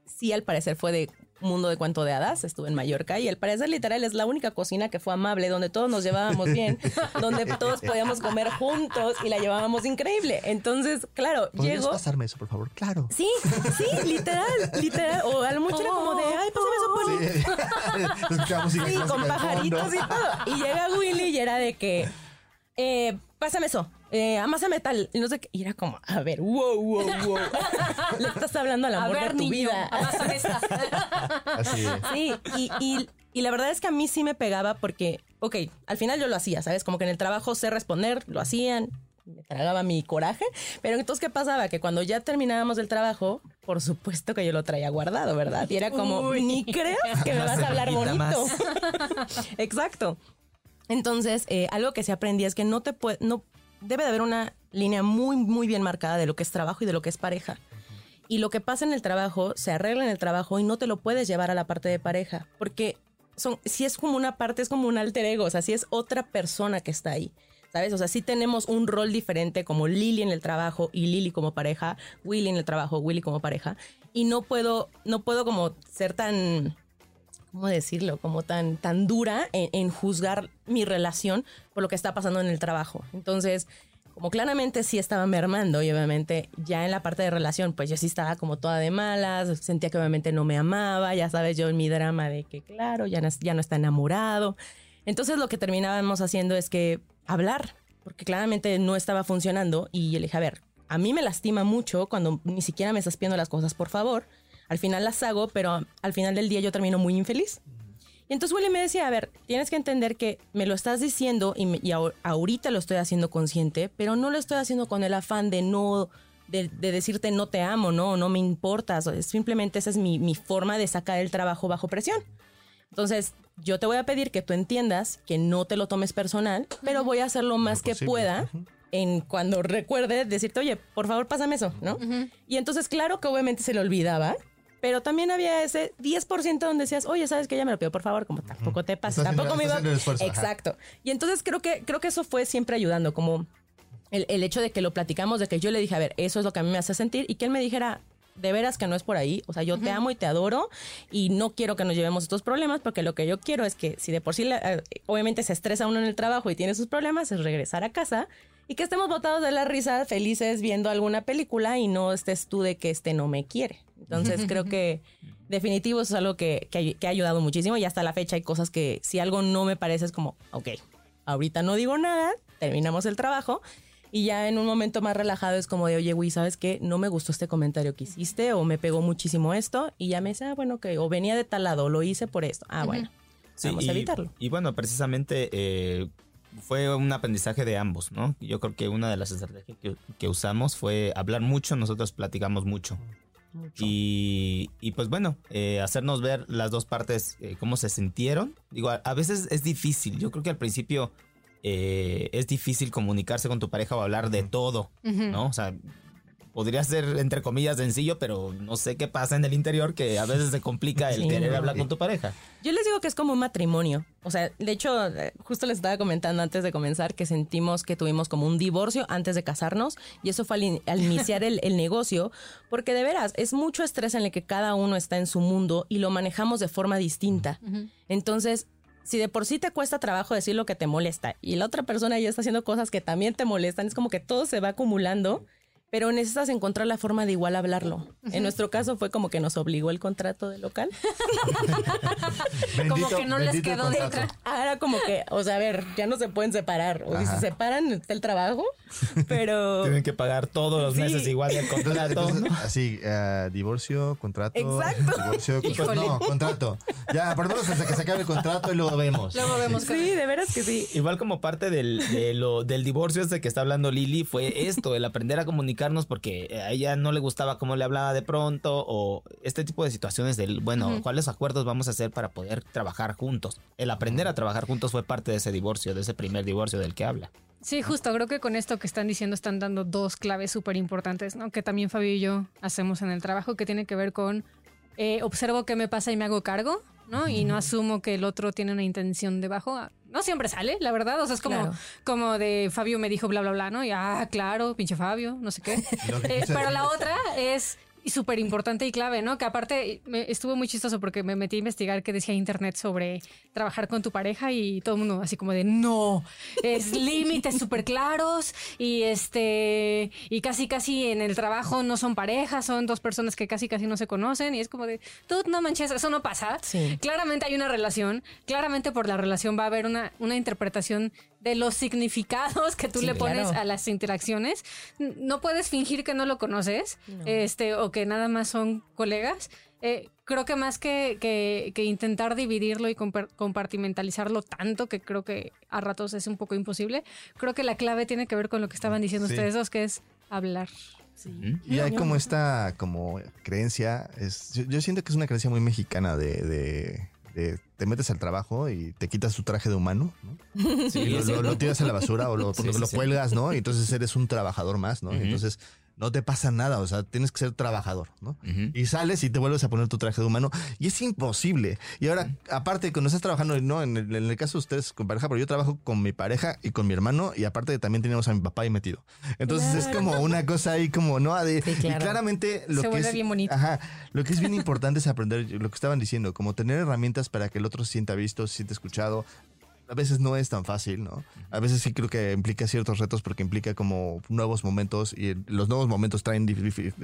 sí al parecer fue de mundo de cuento de hadas, estuve en Mallorca y al parecer literal es la única cocina que fue amable, donde todos nos llevábamos bien, donde todos podíamos comer juntos y la llevábamos increíble. Entonces, claro, ¿Podrías llego... pasarme eso, por favor? Claro. Sí, sí, literal, literal. O a lo mucho era como de, ay, pásame eso por Sí. Sí, con pajaritos y todo. Y llega Willy y era de que, eh, pásame eso, eh, amásame tal. Y no sé qué. Y era como, a ver, wow, wow, wow. Le estás hablando al A amor ver, de tu niño, vida. Así es. Sí, y, y, y la verdad es que a mí sí me pegaba porque, ok, al final yo lo hacía, ¿sabes? Como que en el trabajo sé responder, lo hacían, me tragaba mi coraje. Pero entonces, ¿qué pasaba? Que cuando ya terminábamos el trabajo, por supuesto que yo lo traía guardado, ¿verdad? Y era como, Uy. ni creas que me vas a hablar bonito. Exacto. Entonces, eh, algo que se aprendí es que no te puede, no debe de haber una línea muy, muy bien marcada de lo que es trabajo y de lo que es pareja. Y lo que pasa en el trabajo se arregla en el trabajo y no te lo puedes llevar a la parte de pareja, porque son, si es como una parte, es como un alter ego, o sea, si es otra persona que está ahí. ¿Sabes? O sea, sí tenemos un rol diferente como Lily en el trabajo y Lily como pareja, Willy en el trabajo, Willy como pareja. Y no puedo, no puedo como ser tan, ¿cómo decirlo? Como tan, tan dura en, en juzgar mi relación por lo que está pasando en el trabajo. Entonces, como claramente sí estaba mermando y obviamente ya en la parte de relación, pues yo sí estaba como toda de malas, sentía que obviamente no me amaba, ya sabes, yo en mi drama de que claro, ya no, ya no está enamorado. Entonces lo que terminábamos haciendo es que hablar, porque claramente no estaba funcionando y yo le dije, a ver, a mí me lastima mucho cuando ni siquiera me estás pidiendo las cosas, por favor. Al final las hago, pero al final del día yo termino muy infeliz. Y entonces Willy me decía, a ver, tienes que entender que me lo estás diciendo y, me- y ahor- ahorita lo estoy haciendo consciente, pero no lo estoy haciendo con el afán de no, de, de decirte no te amo, no, no me importas. Simplemente esa es mi, mi forma de sacar el trabajo bajo presión. Entonces, yo te voy a pedir que tú entiendas que no te lo tomes personal, pero voy a hacer lo más que posible. pueda en cuando recuerde decirte, oye, por favor, pásame eso, ¿no? Y entonces, claro que obviamente se le olvidaba, pero también había ese 10% donde decías, oye, ¿sabes que Ya me lo pido, por favor, como tampoco te pasa, tampoco me iba... ajá. Exacto. Y entonces creo que, creo que eso fue siempre ayudando, como el, el hecho de que lo platicamos, de que yo le dije, a ver, eso es lo que a mí me hace sentir, y que él me dijera, de veras que no es por ahí, o sea, yo te amo y te adoro, y no quiero que nos llevemos estos problemas, porque lo que yo quiero es que si de por sí, la- eh, obviamente se estresa uno en el trabajo y tiene sus problemas, es regresar a casa. Y que estemos botados de la risa, felices viendo alguna película y no estés tú de que este no me quiere. Entonces creo que definitivo eso es algo que, que, que ha ayudado muchísimo y hasta la fecha hay cosas que si algo no me parece es como, ok, ahorita no digo nada, terminamos el trabajo y ya en un momento más relajado es como de, oye, güey, ¿sabes qué? No me gustó este comentario que hiciste o me pegó muchísimo esto y ya me dice, ah, bueno, ok, o venía de tal lado, o lo hice por esto. Ah, bueno, Sí, vamos y, a evitarlo. Y bueno, precisamente eh, fue un aprendizaje de ambos, ¿no? Yo creo que una de las estrategias que, que usamos fue hablar mucho, nosotros platicamos mucho. Y, y pues bueno, eh, hacernos ver las dos partes, eh, cómo se sintieron. Digo, a, a veces es difícil. Yo creo que al principio eh, es difícil comunicarse con tu pareja o hablar de todo, ¿no? O sea, podría ser entre comillas sencillo, pero no sé qué pasa en el interior que a veces se complica el Sí. querer hablar con tu pareja. Yo les digo que es como un matrimonio. O sea, de hecho, justo les estaba comentando antes de comenzar que sentimos que tuvimos como un divorcio antes de casarnos y eso fue al, in- al iniciar el, el negocio, porque de veras es mucho estrés en el que cada uno está en su mundo y lo manejamos de forma distinta. Entonces, si de por sí te cuesta trabajo decir lo que te molesta y la otra persona ya está haciendo cosas que también te molestan, es como que todo se va acumulando pero necesitas encontrar la forma de igual hablarlo. En nuestro caso fue como que nos obligó el contrato del local. como que no les quedó de otra. Ah, era como que, o sea, a ver, ya no se pueden separar. O si se separan, está el trabajo, pero... Tienen que pagar todos los meses igual el contrato. así, uh, divorcio, contrato. Exacto. Divorcio, pues, no, contrato. Ya, por hasta que se acabe el contrato y luego vemos. Luego vemos. Sí, de veras que sí. Igual como parte del, de lo, del divorcio este que está hablando Lili, fue esto, el aprender a comunicar porque a ella no le gustaba cómo le hablaba de pronto o este tipo de situaciones del, bueno, ¿cuáles acuerdos vamos a hacer para poder trabajar juntos? El aprender a trabajar juntos fue parte de ese divorcio, de ese primer divorcio del que habla. Sí, justo, creo que con esto que están diciendo están dando dos claves súper importantes, ¿no? Que también Fabio y yo hacemos en el trabajo, que tiene que ver con eh, observo qué me pasa y me hago cargo, ¿no? Y no asumo que el otro tiene una intención debajo no siempre sale, la verdad. O sea, es como, como de Fabio me dijo bla, bla, bla, ¿no? Y ah, claro, pinche Fabio, no sé qué. Eh, pero la otra es súper importante y clave, ¿no? Que aparte me, estuvo muy chistoso porque me metí a investigar qué decía internet sobre trabajar con tu pareja y todo el mundo así como de no, es límites súper claros y este y casi casi en el trabajo no son parejas, son dos personas que casi casi no se conocen y es como de tú no manches, eso no pasa. Claramente hay una relación, claramente por la relación va a haber una, una interpretación de los significados que tú le pones a las interacciones. No puedes fingir que no lo conoces, este, o que nada más son colegas. Eh, creo que más que, que, intentar dividirlo y compartimentalizarlo tanto, que creo que a ratos es un poco imposible, creo que la clave tiene que ver con lo que estaban diciendo ustedes dos, que es hablar. Y hay como esta como creencia, es, yo, siento que es una creencia muy mexicana de te metes al trabajo y te quitas tu traje de humano, ¿no? Sí, y lo, tiras a la basura o lo, lo cuelgas, ¿no? Y entonces eres un trabajador más, ¿no? Entonces no te pasa nada, o sea, tienes que ser trabajador, ¿no? Y sales y te vuelves a poner tu traje de humano y es imposible. Y ahora, aparte, cuando estás trabajando, no, en el, en el, caso de ustedes con pareja, pero yo trabajo con mi pareja y con mi hermano y aparte también teníamos a mi papá ahí metido. Entonces es como una cosa ahí como, ¿no? De, Y claramente lo que es... bien bonito. Ajá, lo que es bien importante es aprender lo que estaban diciendo, como tener herramientas para que el otro se sienta visto, se sienta escuchado, a veces no es tan fácil, ¿no? A veces sí creo que implica ciertos retos porque implica como nuevos momentos y los nuevos momentos traen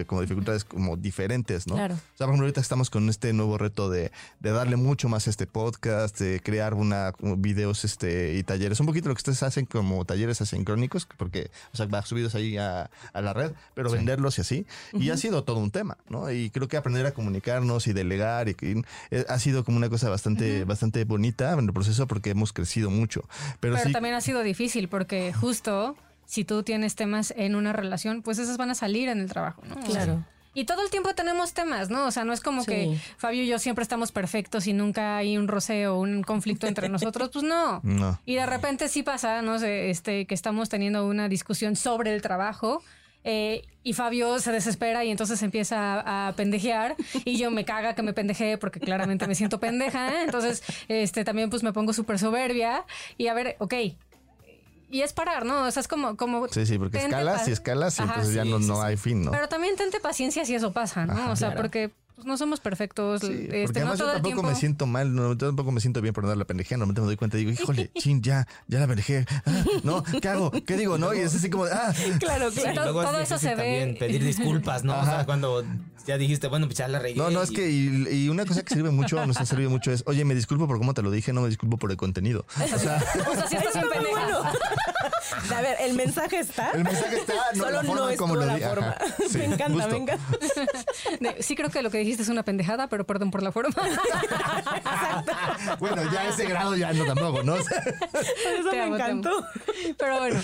como dificultades como diferentes, ¿no? Claro. O sea, por ejemplo, ahorita estamos con este nuevo reto de, de darle mucho más a este podcast, de crear una videos este, y talleres. Un poquito lo que ustedes hacen como talleres asincrónicos, porque, o sea, va subidos ahí a, a la red, pero venderlos y así. Y ha sido todo un tema, ¿no? Y creo que aprender a comunicarnos y delegar y, eh, ha sido como una cosa bastante, bastante bonita en el proceso porque hemos crecido mucho. Pero, también ha sido difícil porque justo si tú tienes temas en una relación, pues esos van a salir en el trabajo, ¿no? Claro. Y todo el tiempo tenemos temas, ¿no? O sea, no es como que Fabio y yo siempre estamos perfectos y nunca hay un roce o un conflicto entre nosotros, pues no. no. Y de repente sí pasa, no sé, este, que estamos teniendo una discusión sobre el trabajo. Eh, y Fabio se desespera y entonces empieza a, pendejear y yo me caga que me pendeje porque claramente me siento pendeja. ¿eh? Entonces, este, también pues me pongo súper soberbia y a ver, ok, y es parar, ¿no? O sea, es como... como sí, sí, porque escalas y escalas y entonces ya no, no hay fin, ¿no? Pero también tente paciencia si eso pasa, ¿no? o sea, porque pues no somos perfectos. Sí, este, porque además yo tampoco me siento mal, no, tampoco me siento bien por dar la pendejea, normalmente me doy cuenta y digo, híjole, chin, ya, ya la pendejé. Ah, no, ¿qué hago? ¿Qué digo? ¿No? Y es así como, ah. Claro, claro. todo, eso se ve. pedir disculpas, ¿no? O sea, cuando ya dijiste, bueno, pues ya la regué. No, no, es que, y, una cosa que sirve mucho, nos ha servido mucho es, oye, me disculpo por cómo te lo dije, no me disculpo por el contenido. O sea, o sea si estás bien pendeja. A ver, el mensaje está. El mensaje está, no, Solo la forma no como lo la forma. me encanta, me encanta. Sí creo que lo que dijiste es una pendejada, pero perdón por la forma. bueno, ya a ese grado ya no tampoco, ¿no? eso me encantó. Pero bueno.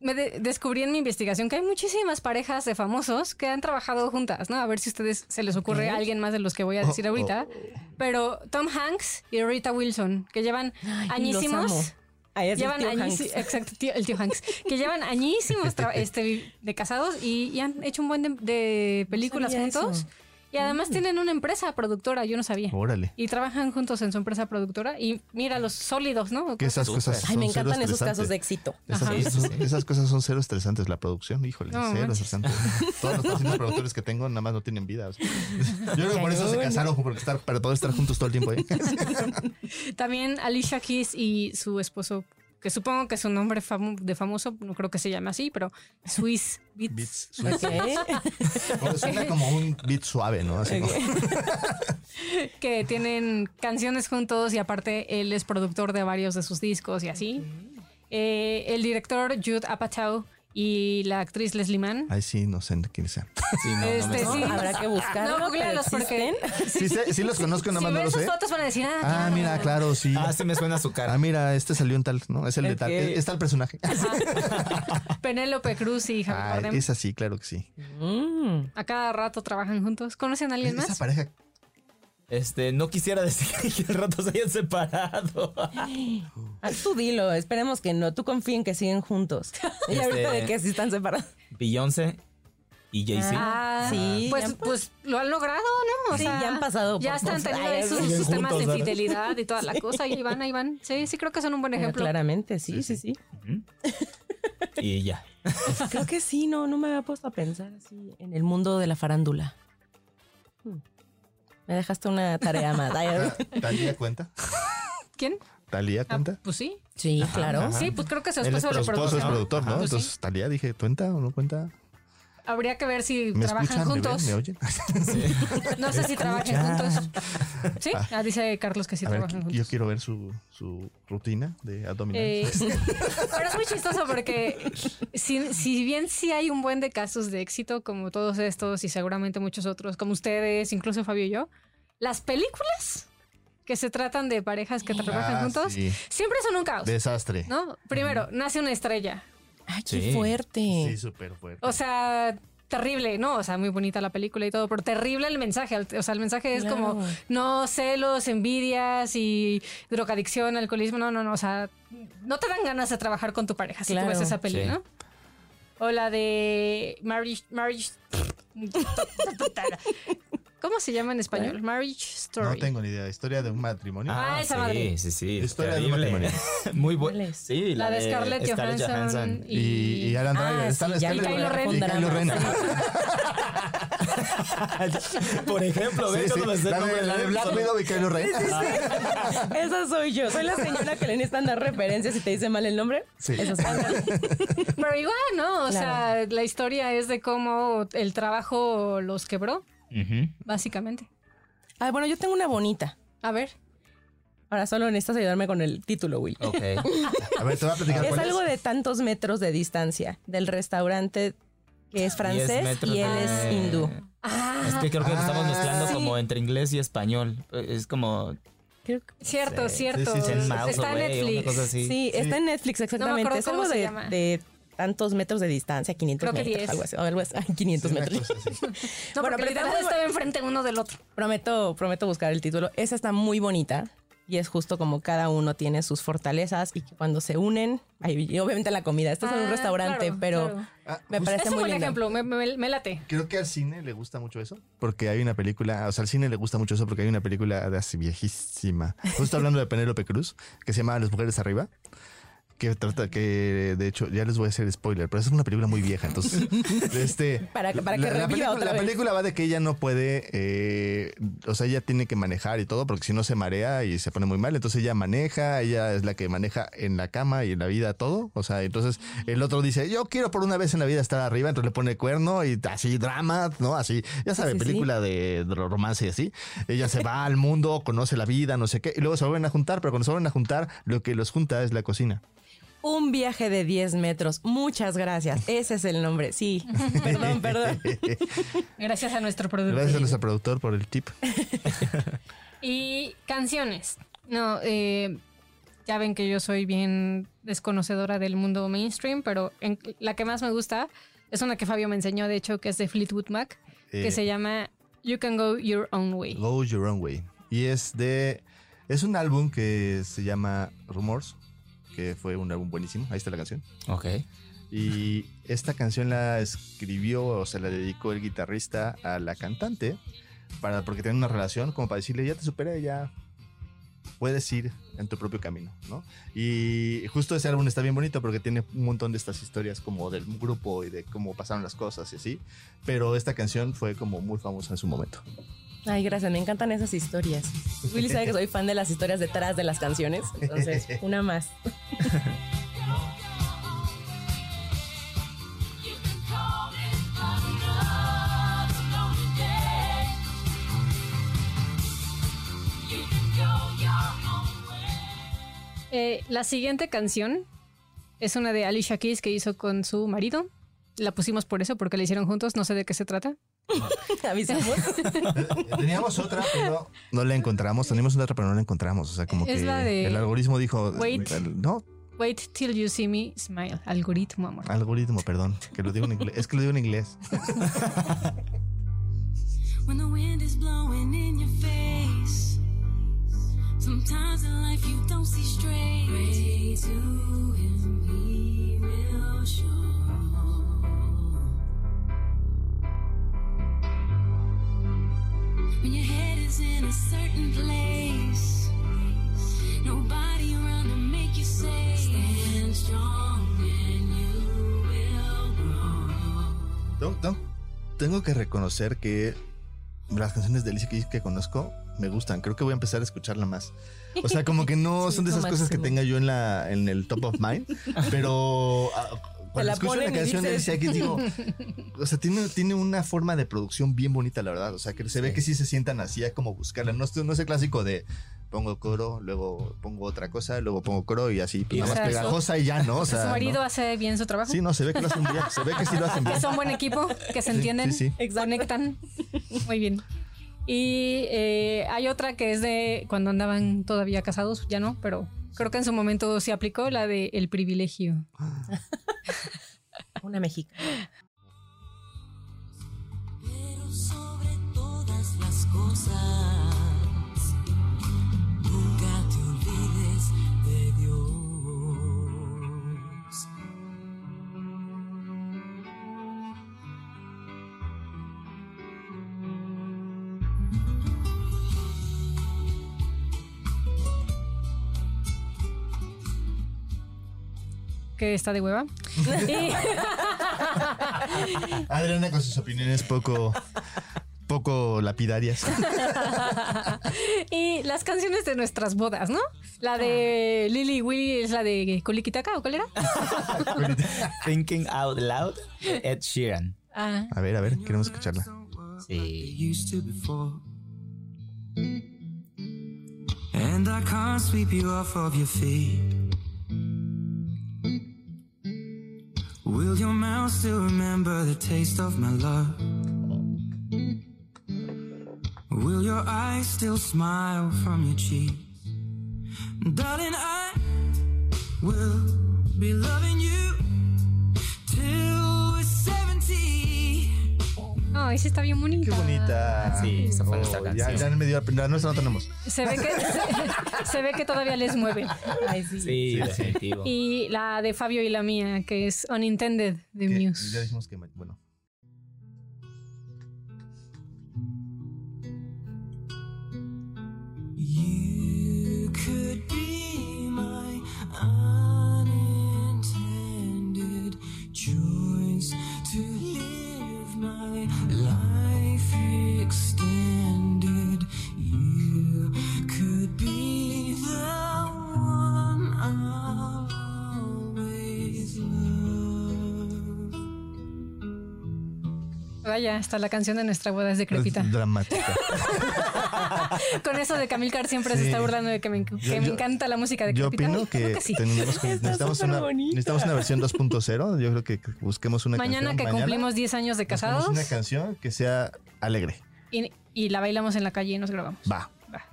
Me descubrí en mi investigación que hay muchísimas parejas de famosos que han trabajado juntas, ¿no? A ver si a ustedes se les ocurre a alguien más de los que voy a decir oh, ahorita. Oh. Pero Tom Hanks y Rita Wilson, que llevan añísimos llevan añísimos, exacto, el tío Hanks, que llevan añísimos este, de casados y, han hecho un buen de, películas juntos. Y además tienen una empresa productora, yo no sabía. Órale. Y trabajan juntos en su empresa productora. Y mira, los sólidos, ¿no? Que esas cosas Ay, me encantan esos casos de éxito. Esas, cosas, Sí, sí, son- sí. esas cosas son cero estresantes. La producción, híjole, No cero estresante. Todos los pacientes productores que tengo nada más no tienen vida. o sea. Yo creo que por eso se casaron, porque estar, para todos estar juntos todo el tiempo. ¿eh? También Alicia Keys y su esposo, que supongo que su nombre de famoso, no creo que se llame así, pero Swiss Beats. Beats. Ok. Bueno, suena como un beat suave, ¿no? Así como- que tienen canciones juntos y aparte él es productor de varios de sus discos y así. Eh, el director Jude Apatow y la actriz Leslie Mann. Ay, sí, no sé quiénes sean. Sí, no, no Este, suena. sí. Habrá que buscarlo. No, googlealos porque-. Sí, sé- sí los conozco, nada si más no los sus sé. fotos van a decir, ah, Ah, claro. mira, claro, sí. Ah, sí me suena su cara. Ah, mira, este salió en tal, ¿no? Es el de tal. Ok. Es tal personaje. Penélope Cruz y Javier Ah, es así, claro que sí. Mm. A cada rato trabajan juntos. ¿Conocen a alguien Esa más? pareja. Este, no quisiera decir que al rato se hayan separado. Ah, tú dilo, esperemos que no. Tú confía en que siguen juntos. Y ahorita Este- de que sí están separados. Beyoncé y Jay-Z. Ah, Sí, Pues, ya- pues lo han logrado, ¿no? O Sí, sea, ya han pasado Ya están cosas. teniendo sus, temas de ¿sabes? infidelidad y toda la cosa. Y ahí van, ahí van. Sí, sí, creo que son un buen ejemplo. Claramente, sí, sí, sí. Y ya. Creo que sí, no, no me había puesto a pensar así en el mundo de la farándula. Me dejaste una tarea más. ¿Talía cuenta? ¿Quién? ¿Talía Ah, cuenta? pues sí. Sí, claro. Sí, pues creo que su esposo Su lo esposo es productor, ¿no? Pues sí. Entonces, Talía, dije, ¿cuenta o no cuenta? Habría que ver si ¿Me trabajan escuchan? ¿Me ven? juntos. ¿Me oyen? No sé si trabajan juntos. Sí, ah, dice Carlos que sí A ver, trabajan yo juntos. quiero ver su, su rutina de abdominales. Eh, pero es muy chistoso porque si, si bien sí hay un buen de casos de éxito como todos estos y seguramente muchos otros, como ustedes, incluso Fabio y yo, las películas que se tratan de parejas que trabajan Ah, juntos sí. siempre son un caos. Desastre. ¿No? Primero, nace una estrella. Ay, qué Sí. fuerte. Sí, súper fuerte. O sea, terrible, ¿no? O sea, muy bonita la película y todo, pero terrible el mensaje. O sea, el mensaje es como, no, celos, envidias y drogadicción, alcoholismo. No, no, no. O sea, no te dan ganas de trabajar con tu pareja si Claro. tú ves esa peli, Sí. ¿no? O la de Marriage... marriage ¿Cómo se llama en español? Marriage no Story. tengo ni idea. Historia de un matrimonio. Ah, esa sí, madre. sí, sí. Historia de un matrimonio. Muy ¿Cuál buena. Sí, La de Scarlett Johansson y- y, y Alan Ah, Driver. Sí, la ya Scarlett me Johansson. Kylo Ren. Y Kylo Ren. Por ejemplo, Sí, ¿ves sí. sé el La de, la de Black Widow y Kylo Ren. Esa soy yo. Soy la señora que le necesitan dar referencias y te dice mal el nombre. Sí. Esa soy. Pero igual, ¿no? O Claro. sea, la historia es de cómo el trabajo los quebró, Básicamente. Ay, bueno, yo tengo una bonita. A ver. Ahora solo necesitas ayudarme con el título, Will. Ok. A ver, te voy a platicar Es cuál algo es. de tantos metros de distancia del restaurante que es francés y él de- es hindú. Es que creo que estamos Ah, mezclando sí. como entre inglés y español. Es como Creo que- Cierto, Sí, cierto. sí, Está en Netflix. cosa así. Sí, está en Netflix, exactamente. acuerdo es cómo algo se de, llama. de tantos metros de distancia, 500 Creo que metros, 10. algo así. o algo así. Ay, 500 Una metros. No, Bueno, pero literal estaba enfrente uno del otro. Prometo, prometo buscar el título. Esa está muy bonita. Y es justo como cada uno tiene sus fortalezas y que cuando se unen, y obviamente la comida, esto es en un Ah, restaurante, claro, pero claro. Ah, me parece Es un muy buen lindo. ejemplo, me, me- me late. Creo que al cine le gusta mucho eso, porque hay una película, o sea, al cine le gusta mucho eso porque hay una película de así viejísima, justo hablando de Penélope Cruz, que se llama Las mujeres arriba, que trata que, de hecho, ya les voy a hacer spoiler, pero es una película muy vieja, entonces, este... Para que- para que la, la película, otra la vez. película va de que ella no puede, eh, o sea, ella tiene que manejar y todo, porque si no se marea y se pone muy mal, entonces ella maneja, ella es la que maneja en la cama y en la vida todo, o sea, entonces el otro dice, yo quiero por una vez en la vida estar arriba, entonces le pone cuerno y así drama, ¿no? Así, ya sabe, Sí, película de romance y así. Ella se va al mundo, conoce la vida, no sé qué, y luego se vuelven a juntar, pero cuando se vuelven a juntar, lo que los junta es la cocina. Un viaje de 10 metros. Muchas gracias. Ese es el nombre. Sí. Perdón, perdón. Gracias a nuestro productor. Gracias a nuestro productor por el tip. Y canciones. No, eh, ya ven que yo soy bien desconocedora del mundo mainstream, pero en- la que más me gusta es una que Fabio me enseñó, de hecho, que es de Fleetwood Mac, que Eh, se llama You Can Go Your Own Way. Go Your Own Way. Y es de. Es un álbum que se llama Rumors, fue un álbum buenísimo. Ahí está la canción. Ok. Y esta canción la escribió o se la dedicó el guitarrista a la cantante para, porque tienen una relación, como para decirle, ya te superé, ya puedes ir en tu propio camino, ¿no? Y justo ese álbum está bien bonito porque tiene un montón de estas historias como del grupo y de cómo pasaron las cosas y así, pero esta canción fue como muy famosa en su momento. Ay, gracias, me encantan esas historias. Willy sabe que soy fan de las historias detrás de las canciones, entonces una más. Eh, la siguiente canción es una de Alicia Keys que hizo con su marido. La pusimos por eso, porque la hicieron juntos. No sé de qué se trata. Avisamos. Teníamos otra, pero no la encontramos. Teníamos otra, pero no la encontramos. O sea, como Es que la de- el algoritmo dijo. Wait. no, Wait till you see me smile. Algoritmo, amor. algoritmo, perdón. Que lo digo en inglés. Es que lo digo en inglés. When the wind is blowing in your face. Sometimes in life you don't see straight. Pray to him, Tengo- que reconocer que las canciones de Alicia Keys que conozco me gustan. Creo que voy a empezar a escucharla más. O sea, como que no Sí, son de esas cosas que tenga yo en la en el top of mind, pero ah, cuando la escucho la canción de Alicia Keys digo, o sea, tiene, tiene una forma de producción bien bonita, la verdad. O sea, que se ve que sí se sientan así a como buscarla. No, es- no es el clásico de pongo coro, luego pongo otra cosa, luego pongo coro y así, pues Y nada más pegajosa y ya, ¿no? O sea, su marido ¿no? hace bien su trabajo. Sí, no, se ve que lo hacen bien, se ve que sí lo hacen bien. que son buen equipo, que se entienden, sí, sí. conectan. Muy bien. Y eh, hay otra que es de cuando andaban todavía casados, ya no, pero creo que en su momento se aplicó la de el privilegio. Una mexicana. Pero sobre todas las cosas, Que está de hueva. Y- Adriana con sus opiniones poco, poco lapidarias. Y las canciones de nuestras bodas, ¿no? La de Lily Willy es la de Kulikitaka o cuál era? Thinking Out Loud, Ed Sheeran. Ah, A ver, a ver, queremos escucharla. Sí. And I can't sweep you off of your feet. Will your mouth still remember the taste of my love? Will your eyes still smile from your cheeks? Darling, I will be loving you till 70. Ay, sí está bien bonita. Qué bonita. Sí, esa fue nuestra ya, canción. ya me dio la nuestra no tenemos. Se ve que se, se ve que todavía les mueve. Ay, sí. Sí, definitivo. Y la de Fabio y la mía, que es Unintended de Que Ya Muse. dijimos que, bueno. Vaya, hasta la canción de nuestra boda es decrépita. Es dramática. Con eso de Camil Car siempre se está burlando de que me, que Yo- me yo- encanta la música de Yo opino creo que, sí. tenemos que- necesitamos, una, necesitamos una versión 2.0. Yo creo que busquemos una Mañana canción. que cumplimos 10 años de busquemos casados una canción que sea alegre. y, y la bailamos en la calle y nos grabamos. Va. Va.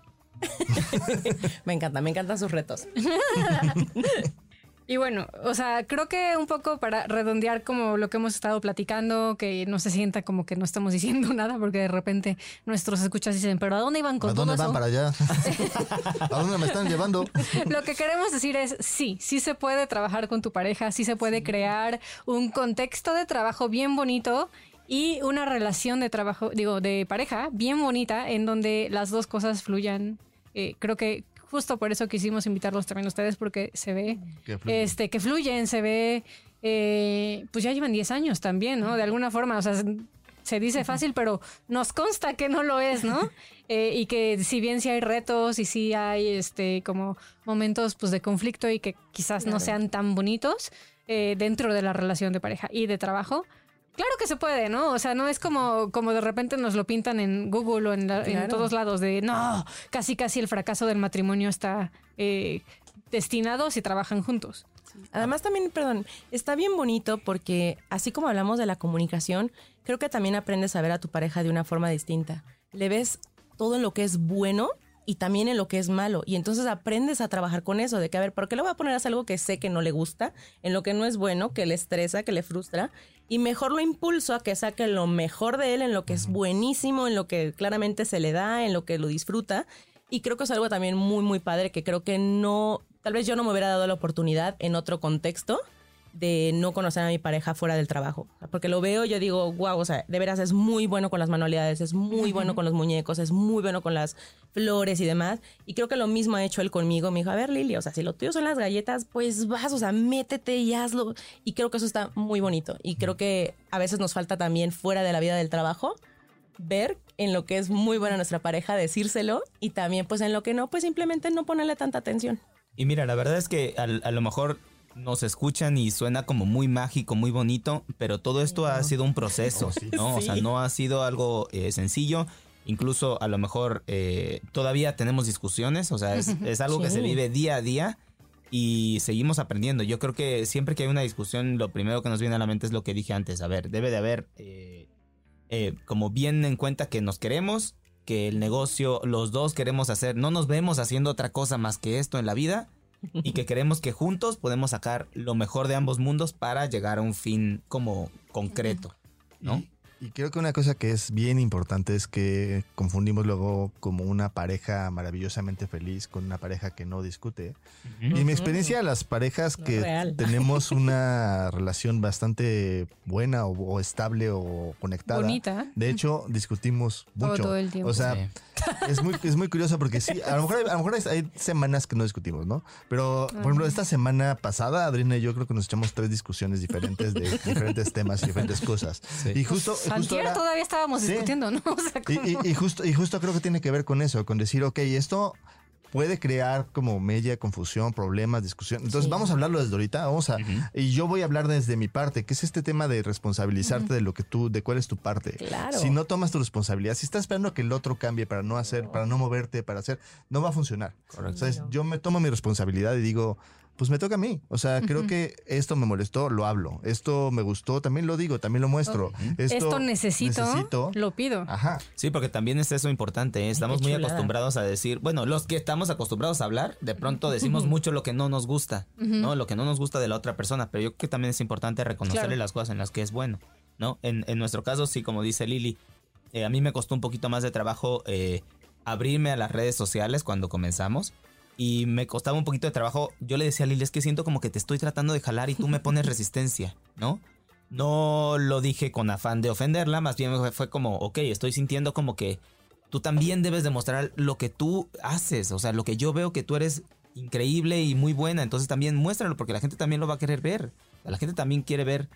Me encanta, me encantan sus retos. Y bueno, o sea, creo que un poco para redondear como lo que hemos estado platicando, que no se sienta como que no estamos diciendo nada, porque de repente nuestros escuchas dicen, pero ¿a dónde iban con ¿A todo dónde eso? van para allá? ¿A dónde me están llevando? Lo que queremos decir es, sí, sí se puede trabajar con tu pareja, sí se puede crear un contexto de trabajo bien bonito y una relación de trabajo, digo, de pareja bien bonita en donde las dos cosas fluyan. Eh, creo que justo por eso quisimos invitarlos también a ustedes porque se ve Que fluyen. este que fluyen, se ve eh, pues ya llevan 10 años también, ¿no? De alguna forma, o sea, se dice fácil, pero nos consta que no lo es, ¿no? Eh, y que si bien sí hay retos y sí hay este como momentos pues de conflicto y que quizás no sean tan bonitos eh, dentro de la relación de pareja y de trabajo, Claro que se puede, ¿no? O sea, no es como, como de repente nos lo pintan en Google o en, la- en todos lados de no, casi casi el fracaso del matrimonio está eh, destinado si trabajan juntos. Además también, perdón, está bien bonito porque así como hablamos de la comunicación, creo que también aprendes a ver a tu pareja de una forma distinta. Le ves todo en lo que es bueno y también en lo que es malo. Y entonces aprendes a trabajar con eso, de que, a ver, ¿por qué le voy a poner a hacer algo que sé que no le gusta, en lo que no es bueno, que le estresa, que le frustra? Y mejor lo impulso a que saque lo mejor de él, en lo que es buenísimo, en lo que claramente se le da, en lo que lo disfruta. Y creo que es algo también muy, muy padre que creo que no, tal vez yo no me hubiera dado la oportunidad en otro contexto de no conocer a mi pareja fuera del trabajo. Porque lo veo, yo digo, wow, o sea, de veras es muy bueno con las manualidades, es muy bueno con los muñecos, es muy bueno con las flores y demás. Y creo que lo mismo ha hecho él conmigo. Me dijo, a ver, Lili, o sea, si lo tuyo son las galletas, pues vas, o sea, métete y hazlo. Y creo que eso está muy bonito. Y creo que a veces nos falta también fuera de la vida del trabajo ver en lo que es muy buena nuestra pareja, decírselo, y también pues en lo que no, pues simplemente no ponerle tanta atención. Y mira, la verdad es que a, lo mejor nos escuchan y suena como muy mágico, muy bonito, pero todo esto ha sido un proceso, ¿no? O sea, no ha sido algo eh, sencillo. Incluso a lo mejor eh, todavía tenemos discusiones, o sea, es, es algo que se vive día a día y seguimos aprendiendo. Yo creo que siempre que hay una discusión, lo primero que nos viene a la mente es lo que dije antes. A ver, debe de haber eh, eh, como bien en cuenta que nos queremos, que el negocio, los dos queremos hacer, no nos vemos haciendo otra cosa más que esto en la vida y que queremos que juntos podemos sacar lo mejor de ambos mundos para llegar a un fin como concreto, ¿no? Y, y creo que una cosa que es bien importante es que confundimos luego como una pareja maravillosamente feliz con una pareja que no discute. Y en mi experiencia, las parejas No, que real. tenemos una relación bastante buena o, o estable o conectada. Bonita. De hecho, discutimos Todo- mucho. todo el tiempo. O sea, Sí. es muy, es muy curioso porque sí, a lo mejor, hay, a lo mejor hay, hay semanas que no discutimos, ¿no? Pero, por ejemplo, esta semana pasada, Adriana y yo creo que nos echamos tres discusiones diferentes de diferentes temas y diferentes cosas. Y justo, justo Antier era- todavía estábamos Sí. discutiendo, ¿no? O sea, y, como- y- y justo, y justo creo que tiene que ver con eso, con decir, ok, esto puede crear como media confusión, problemas, discusión. Entonces Sí. vamos a hablarlo desde ahorita, vamos a, Ujú. y yo voy a hablar desde mi parte, que es este tema de responsabilizarte de lo que tú, de cuál es tu parte. Claro. Si no tomas tu responsabilidad, si estás esperando que el otro cambie para no hacer, para no moverte, para hacer, no va a funcionar. Correcto. Entonces yo me tomo mi responsabilidad y digo, pues me toca a mí. O sea, creo que esto me molestó, lo hablo. Esto me gustó, también lo digo, también lo muestro. esto necesito, necesito. lo pido. Ajá. Sí, porque también es eso importante. ¿eh? Estamos muy acostumbrados a decir, bueno, los que estamos acostumbrados a hablar, de pronto decimos mucho lo que no nos gusta, ¿no? Lo que no nos gusta de la otra persona, pero yo creo que también es importante reconocerle Claro. las cosas en las que es bueno, ¿no? En, en nuestro caso, sí, como dice Lili, eh, a mí me costó un poquito más de trabajo eh, abrirme a las redes sociales cuando comenzamos. Y me costaba un poquito de trabajo. Yo le decía a Lili, es que siento como que te estoy tratando de jalar y tú me pones resistencia, ¿no? No lo dije con afán de ofenderla, más bien fue- como, ok, estoy sintiendo como que tú también debes demostrar lo que tú haces, o sea, lo que yo veo que tú eres increíble y muy buena, entonces también muéstralo porque la gente también lo va a querer ver. La gente también quiere ver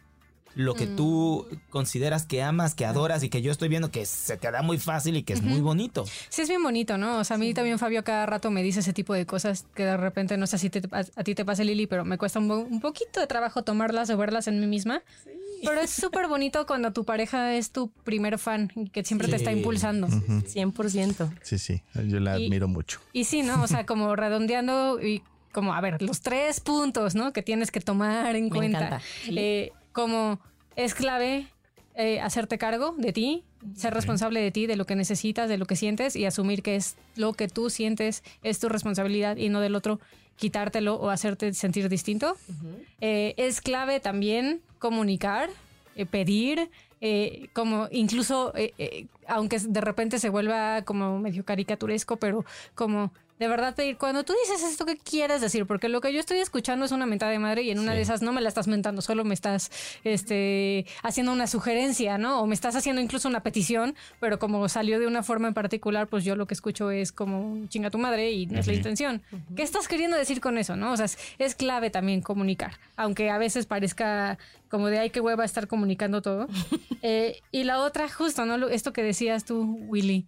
lo que tú consideras que amas, que adoras y que yo estoy viendo que se te da muy fácil y que es muy bonito. Sí, es bien bonito, ¿no? O sea, a mí también Fabio cada rato me dice ese tipo de cosas que de repente no sé si te- a, a ti te pasa, Lili, pero me cuesta un, poquito de trabajo tomarlas o verlas en mí misma. Pero es súper bonito cuando tu pareja es tu primer fan y que siempre te está Sí. impulsando. 100%. Sí, sí, yo la Y- admiro mucho. Y sí, ¿no? O sea, como redondeando y como, a ver, los tres puntos, ¿no? Que tienes que tomar en Me cuenta. encanta, sí. Eh, como es clave eh, hacerte cargo de ti, ser responsable de ti, de lo que necesitas, de lo que sientes y asumir que es lo que tú sientes, es tu responsabilidad y no del otro quitártelo o hacerte sentir distinto. Eh, es clave también comunicar, eh, pedir, eh, como incluso, aunque de repente se vuelva como medio caricaturesco, pero como de verdad pedir, cuando tú dices esto, ¿qué quieres decir? Porque lo que yo estoy escuchando es una mentada de madre y en una de esas no me la estás mentando, solo me estás este, haciendo una sugerencia, ¿no? O me estás haciendo incluso una petición, pero como salió de una forma en particular, pues yo lo que escucho es como chinga tu madre y no es la intención. ¿Qué estás queriendo decir con eso, no? O sea, es, es clave también comunicar, aunque a veces parezca como de ay, qué hueva estar comunicando todo. Eh, y la otra, justo, ¿no? Lo- Esto que decías tú, Willy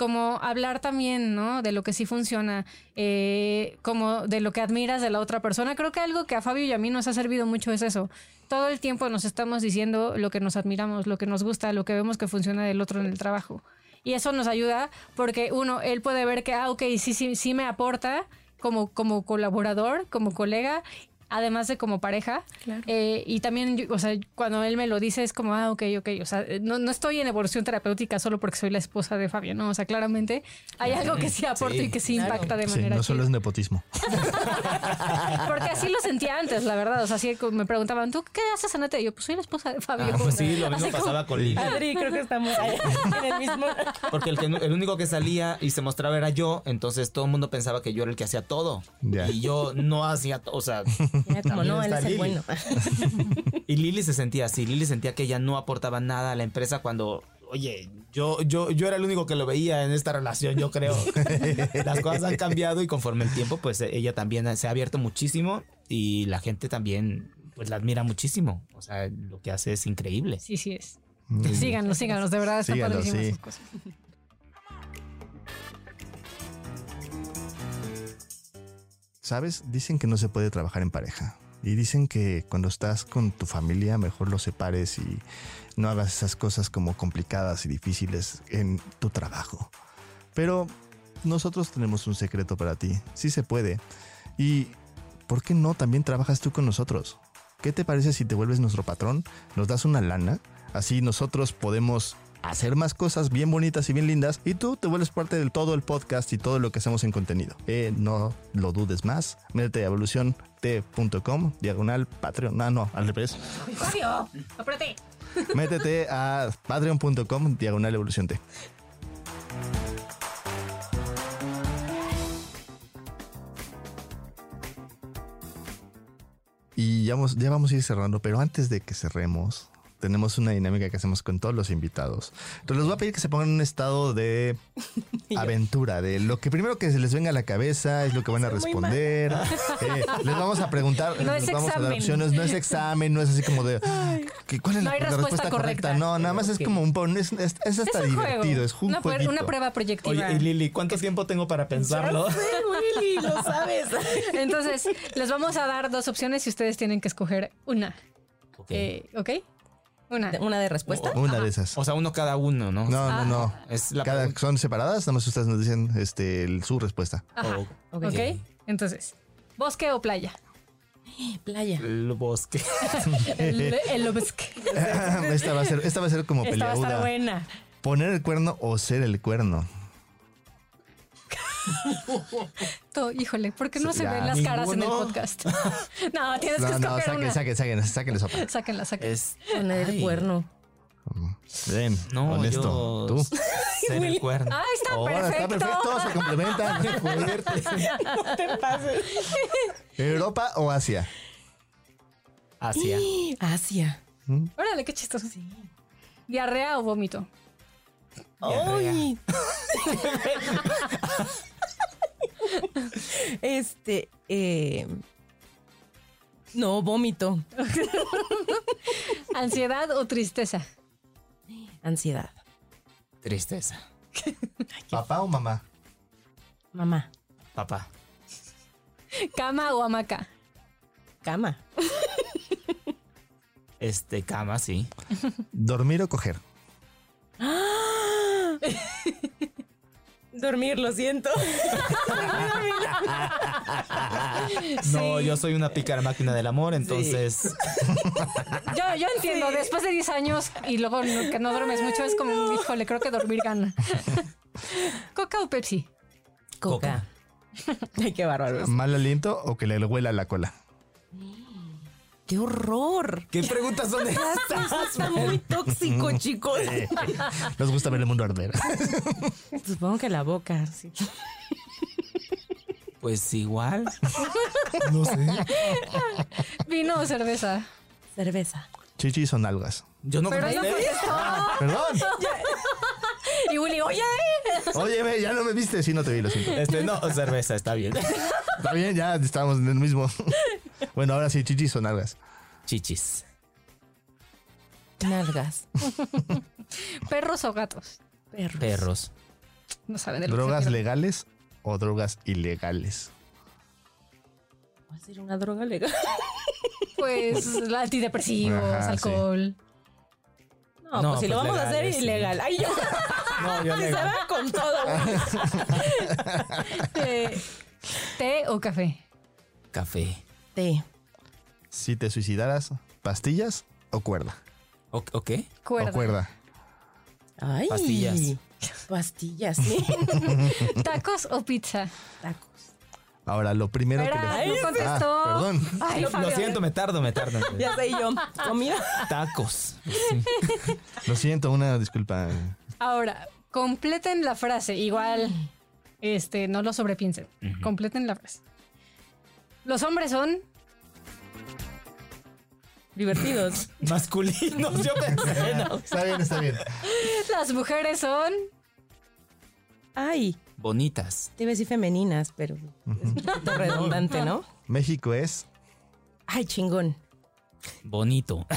como hablar también, ¿no? De lo que sí funciona, eh, como de lo que admiras de la otra persona. Creo que algo que a Fabio y a mí nos ha servido mucho es eso. Todo el tiempo nos estamos diciendo lo que nos admiramos, lo que nos gusta, lo que vemos que funciona del otro en el trabajo. Y eso nos ayuda porque uno, él puede ver que, ah, ok, sí, sí, sí me aporta como, como colaborador, como colega, además de como pareja. Eh, y también, yo- o sea, cuando él me lo dice es como, ah, ok, ok, o sea, eh, no, no estoy en evolución terapéutica solo porque soy la esposa de Fabio, ¿no? O sea, claramente hay algo que sí aporta Sí, y que sí claro. impacta de Sí, manera no solo es nepotismo. Porque así lo sentía antes, la verdad. O sea, así me preguntaban, ¿tú qué haces, Anate? Y yo, pues soy la esposa de Fabio. Ah, pues sí, lo mismo Así como- pasaba con Lili. Adri, creo que estamos ahí, en el mismo. Porque el, que, el único que salía y se mostraba era yo, entonces todo el mundo pensaba que yo era el que hacía todo. Y yo no hacía todo, o sea... Era como, también no, él está es el Lili. bueno. Y Lili se sentía así, Lili sentía que ella no aportaba nada a la empresa cuando, oye, yo, yo, yo era el único que lo veía en esta relación, yo creo. Las cosas han cambiado y conforme el tiempo, pues ella también se ha abierto muchísimo y la gente también, pues la admira muchísimo. O sea, lo que hace es increíble. Sí, sí es. Mm. Síganos, síganos, de verdad están Síganos, padrísimas sí. sus cosas. ¿Sabes? Dicen que no se puede trabajar en pareja. Y dicen que cuando estás con tu familia mejor los separes y no hagas esas cosas como complicadas y difíciles en tu trabajo. Pero nosotros tenemos un secreto para ti. Sí se puede. Y ¿por qué no también trabajas tú con nosotros? ¿Qué te parece si te vuelves nuestro patrón? Nos das una lana. Así nosotros podemos hacer más cosas bien bonitas y bien lindas y tú te vuelves parte del todo el podcast y todo lo que hacemos en contenido. Eh, no lo dudes más. Métete a evoluciont.com, diagonal Patreon. No, no, al revés. Fabio, apúrate. Métete a patreon.com, diagonal evolución T. Y ya vamos, ya vamos a ir cerrando, pero antes de que cerremos, tenemos una dinámica que hacemos con todos los invitados. Entonces les voy a pedir que se pongan en un estado de aventura, de lo que primero que se les venga a la cabeza es lo que van a responder. Eh, les vamos a preguntar, No es les vamos a dar examen. opciones, no es examen, no es así como de ¿qué- ¿cuál es No la, respuesta respuesta correcta? correcta. No, nada más es como un es, es, es hasta es un divertido, juego. es un una, prueba- jueguito. una prueba proyectiva. Oye, y Lili, ¿cuánto tiempo tengo para pensarlo? Sí, Willy, lo sabes. Entonces, les vamos a dar dos opciones y ustedes tienen que escoger una. Ok. Eh, ¿Ok? Una. ¿Una de respuesta? Una de esas. O sea, uno cada uno, ¿no? No, no, no. Es la Cada, son separadas, nada más ustedes nos dicen este, el- su respuesta. Ajá. Oh, ¿Ok? Entonces, ¿bosque o playa? Playa. el bosque. El, el bosque. esta, va a ser, esta va a ser como Esta va a estar buena. Poner el cuerno o ser el cuerno. To- híjole, ¿por qué no se Ya, ven las caras en el podcast? no, tienes que No, no, escoger saquen, una. saquen, saquen, sáquenle sopa. Sáquenla, sáquenla. Es Poner el cuerno. Bien, No, honesto. yo- Tú. ser el cuerno. ¡Ah, está Ahora está perfecto! perfecto, se complementan. No te pases. ¿Europa o Asia? Hacia. Asia. Órale, qué chistoso. ¿Diarrea o vómito? ¡Ay! Este, eh, no, vómito. ¿Ansiedad o tristeza? Ansiedad. Tristeza. ¿Papá o mamá? Mamá. Papá. ¿Cama o hamaca? Cama. Este, cama, sí. ¿Dormir o coger? Dormir, lo siento. No, yo soy una pícara máquina del amor, entonces. Yo, yo entiendo, después de 10 años y luego no- que no duermes mucho, es como, híjole, creo que dormir gana. ¿Coca o Pepsi? Coca. Ay, qué bárbaro. ¿Mal aliento o que le huela la cola? ¡Qué horror! ¿Qué preguntas son Eso está muy tóxico, chicos. Nos gusta ver el mundo arder. Supongo que la boca, sí. Pues igual. No sé. ¿Vino o cerveza? Cerveza. Chichis o nalgas. Yo no Pero. Perdón. Y Willy, oye. Oye, ve, ya no me viste. Sí, no te vi, lo siento. Este, no, cerveza, está bien. Está bien, ya estamos en el mismo. Bueno, ahora sí, chichis o nalgas. Chichis. Nalgas. ¿Perros o gatos? Perros. Perros. No saben de lo ¿Drogas legales o drogas ilegales? ¿Va a ser una droga legal? Pues antidepresivos, Ajá, sí. alcohol. No, No, pues si lo pues vamos a hacer sí. ilegal. Ay, yo. No, yo Si se va con todo. Eh, ¿Té o café? Café. Té. Si te suicidaras, ¿pastillas o cuerda? ¿O, o qué? Cuerda. O cuerda. Ay. Pastillas. Pastillas, sí. ¿Tacos o pizza? Tacos. Ahora, lo primero Espera, que no les... contestó. Ah, perdón. Ay, Lo, lo Fabio. siento, me tardo, me tardo. Ya sé yo. Comida. Tacos. Lo siento, una disculpa. Ahora, completen la frase. Igual, este, no lo sobrepiensen. Completen la frase. Los hombres son. Divertidos. Masculinos, yo pensé. no. Está bien, está bien. Las mujeres son. Ay, Bonitas. te iba a decir femeninas, pero es un poquito redundante, ¿no? México es Ay, chingón. Bonito.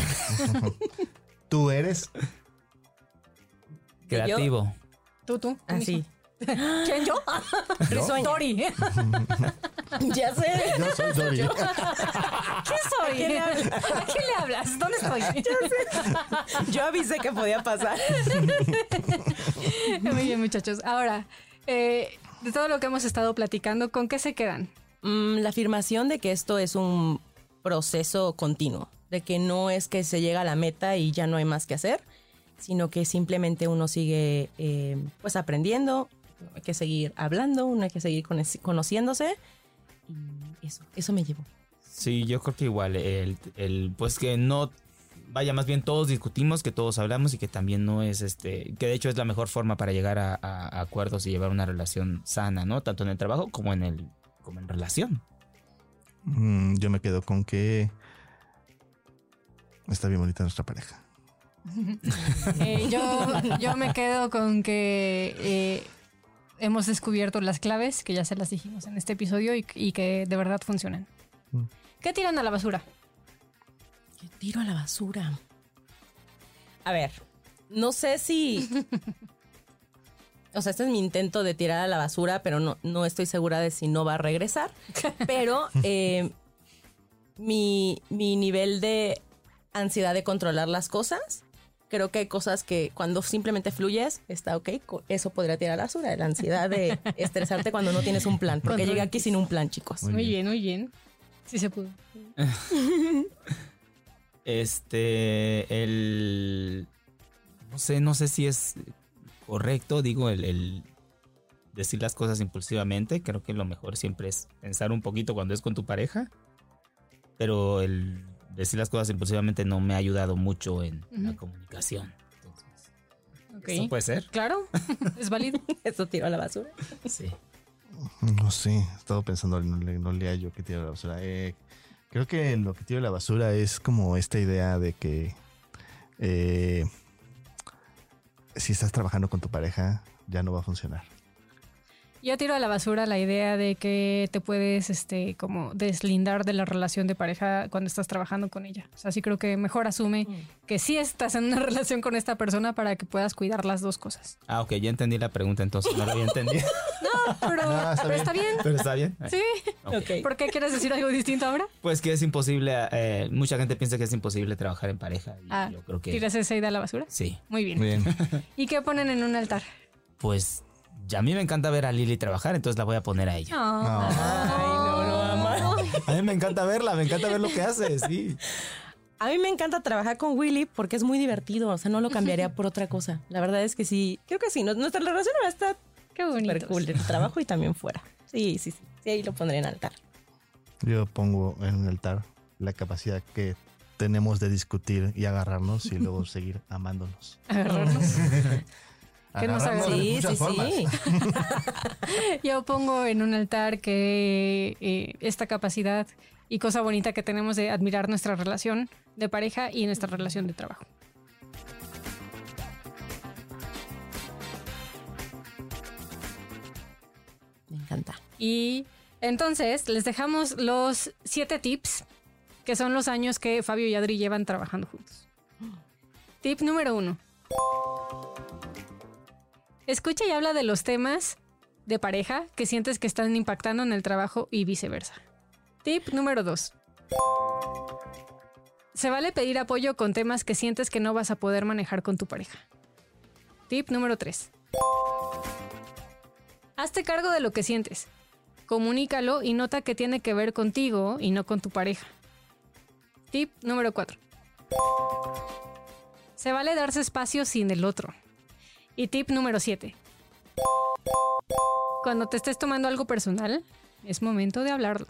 tú eres Creativo. Tú, tú. tú Así. ¿Quién yo? Risueña. Tori. Ya sé. yo soy Dori. ¿Qué soy? quién le ¿A quién le hablas? ¿Dónde estoy? Yo avisé que podía pasar. Muy bien, muchachos. Ahora, eh, de todo lo que hemos estado platicando, ¿con qué se quedan? Mm, la afirmación de que esto es un proceso continuo, de que no es que se llega a la meta y ya no hay más que hacer, sino que simplemente uno sigue eh, pues aprendiendo, hay que seguir hablando, uno hay que seguir cono- conociéndose y eso, eso me llevó. Sí, yo creo que igual, el, el, pues que no, vaya, más bien todos discutimos, que todos hablamos y que también no es este, que de hecho es la mejor forma para llegar a, a- a acuerdos y llevar una relación sana, ¿no? Tanto en el trabajo como en el, como en relación. Mm, yo me quedo con que está bien bonita nuestra pareja. Eh, yo, yo me quedo con que eh, hemos descubierto las claves, que ya se las dijimos en este episodio y, y que de verdad funcionan. Mm. ¿Qué tiran a la basura? Yo tiro a la basura. A ver, no sé si... O sea, este es mi intento de tirar a la basura, pero no, no estoy segura de si no va a regresar. Pero eh, mi, mi nivel de ansiedad de controlar las cosas, creo que hay cosas que cuando simplemente fluyes, está ok. Eso podría tirar a la basura. La ansiedad de estresarte cuando no tienes un plan. Porque llegué aquí sin un plan, chicos. Muy bien, muy bien. Sí se pudo. Este, el, no sé, no sé si es correcto, digo, el, el decir las cosas impulsivamente. Creo que lo mejor siempre es pensar un poquito cuando es con tu pareja. Pero el decir las cosas impulsivamente no me ha ayudado mucho en la comunicación. Entonces. ¿Eso puede ser? Claro, es válido. Eso tiro a la basura. Sí. No sé, he estado pensando, no, le- no lea yo que tiro a la basura. Eh, creo que lo que tiro a la basura es como esta idea de que eh, si estás trabajando con tu pareja, ya no va a funcionar. Yo tiro a la basura la idea de que te puedes, este, como deslindar de la relación de pareja cuando estás trabajando con ella. O sea, sí creo que mejor asume que sí estás en una relación con esta persona para que puedas cuidar las dos cosas. Ah, ok, ya entendí la pregunta entonces, no la había entendido. Pero, Ah, está pero bien. está bien. Pero está bien. Sí. Ok. ¿Por qué quieres decir algo distinto ahora? Pues que es imposible, eh, mucha gente piensa que es imposible trabajar en pareja. Y Ah, yo creo que ¿Tiras esa idea a la basura? sí. Muy bien. Muy bien. ¿Y qué ponen en un altar? Pues ya a mí me encanta ver a Lili trabajar, entonces la voy a poner a ella. Ay, no, lo ama. A mí me encanta verla, me encanta ver lo que hace, sí. A mí me encanta trabajar con Willy porque es muy divertido. O sea, no lo cambiaría por otra cosa. La verdad es que sí. Creo que sí. no- Nuestra relación va a estar Qué bonito. súper cool. En el trabajo y también fuera. Sí, sí, sí. Sí, ahí lo pondré en altar. Yo pongo en un altar la capacidad que tenemos de discutir y agarrarnos y luego seguir amándonos. Agarrarnos. que nos Sí, sí, formas. sí. Yo pongo en un altar que eh, esta capacidad y cosa bonita que tenemos de admirar nuestra relación de pareja y nuestra relación de trabajo. Me encanta. Y entonces les dejamos los siete tips, que son los años que Fabio y Adri llevan trabajando juntos. Tip número uno. Escucha y habla de los temas de pareja que sientes que están impactando en el trabajo y viceversa. Tip número dos. Se vale pedir apoyo con temas que sientes que no vas a poder manejar con tu pareja. Tip número 3. Hazte cargo de lo que sientes. Comunícalo y nota que tiene que ver contigo y no con tu pareja. Tip número 4. Se vale darse espacio sin el otro. Y tip número 7. Cuando te estés tomando algo personal, es momento de hablarlo.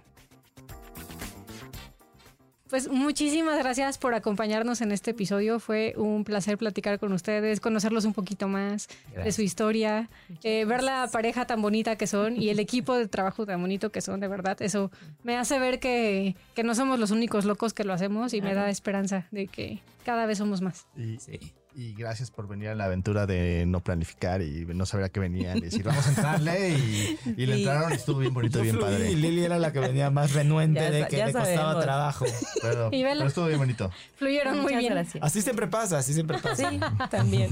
Pues muchísimas gracias por acompañarnos en este episodio. Fue un placer platicar con ustedes, conocerlos un poquito más de su historia, eh, ver la pareja tan bonita que son y el equipo de trabajo tan bonito que son, de verdad. Eso me hace ver que, que no somos los únicos locos que lo hacemos y me da esperanza de que cada vez somos más. Y, Sí. Y gracias por venir a la aventura de no planificar y no saber a qué venían. Y decir, vamos a entrarle. Y, y le entraron y estuvo bien bonito, bien padre. Y Lili era la que venía más renuente Ya de que le costaba sabemos. trabajo. Pero, Y vela. pero estuvo bien bonito. Fluyeron muy Muchas bien. gracias. Así siempre pasa, así siempre pasa. Sí, también.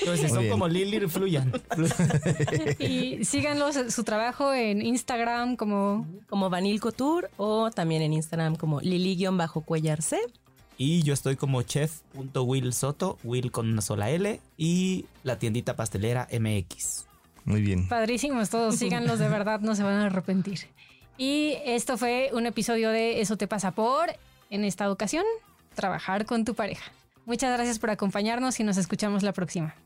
Entonces, si Muy son bien. como Lili, fluyan. Y síganlos su trabajo en Instagram como Como Vanil Couture o también en Instagram como Lili-Cuellarse. Y yo estoy como chef.will Soto, Will con una sola L, y la tiendita pastelera MX. Muy bien. Padrísimos todos, síganlos de verdad, no se van a arrepentir. Y esto fue un episodio de Eso te pasa por, en esta ocasión, trabajar con tu pareja. Muchas gracias por acompañarnos y nos escuchamos la próxima.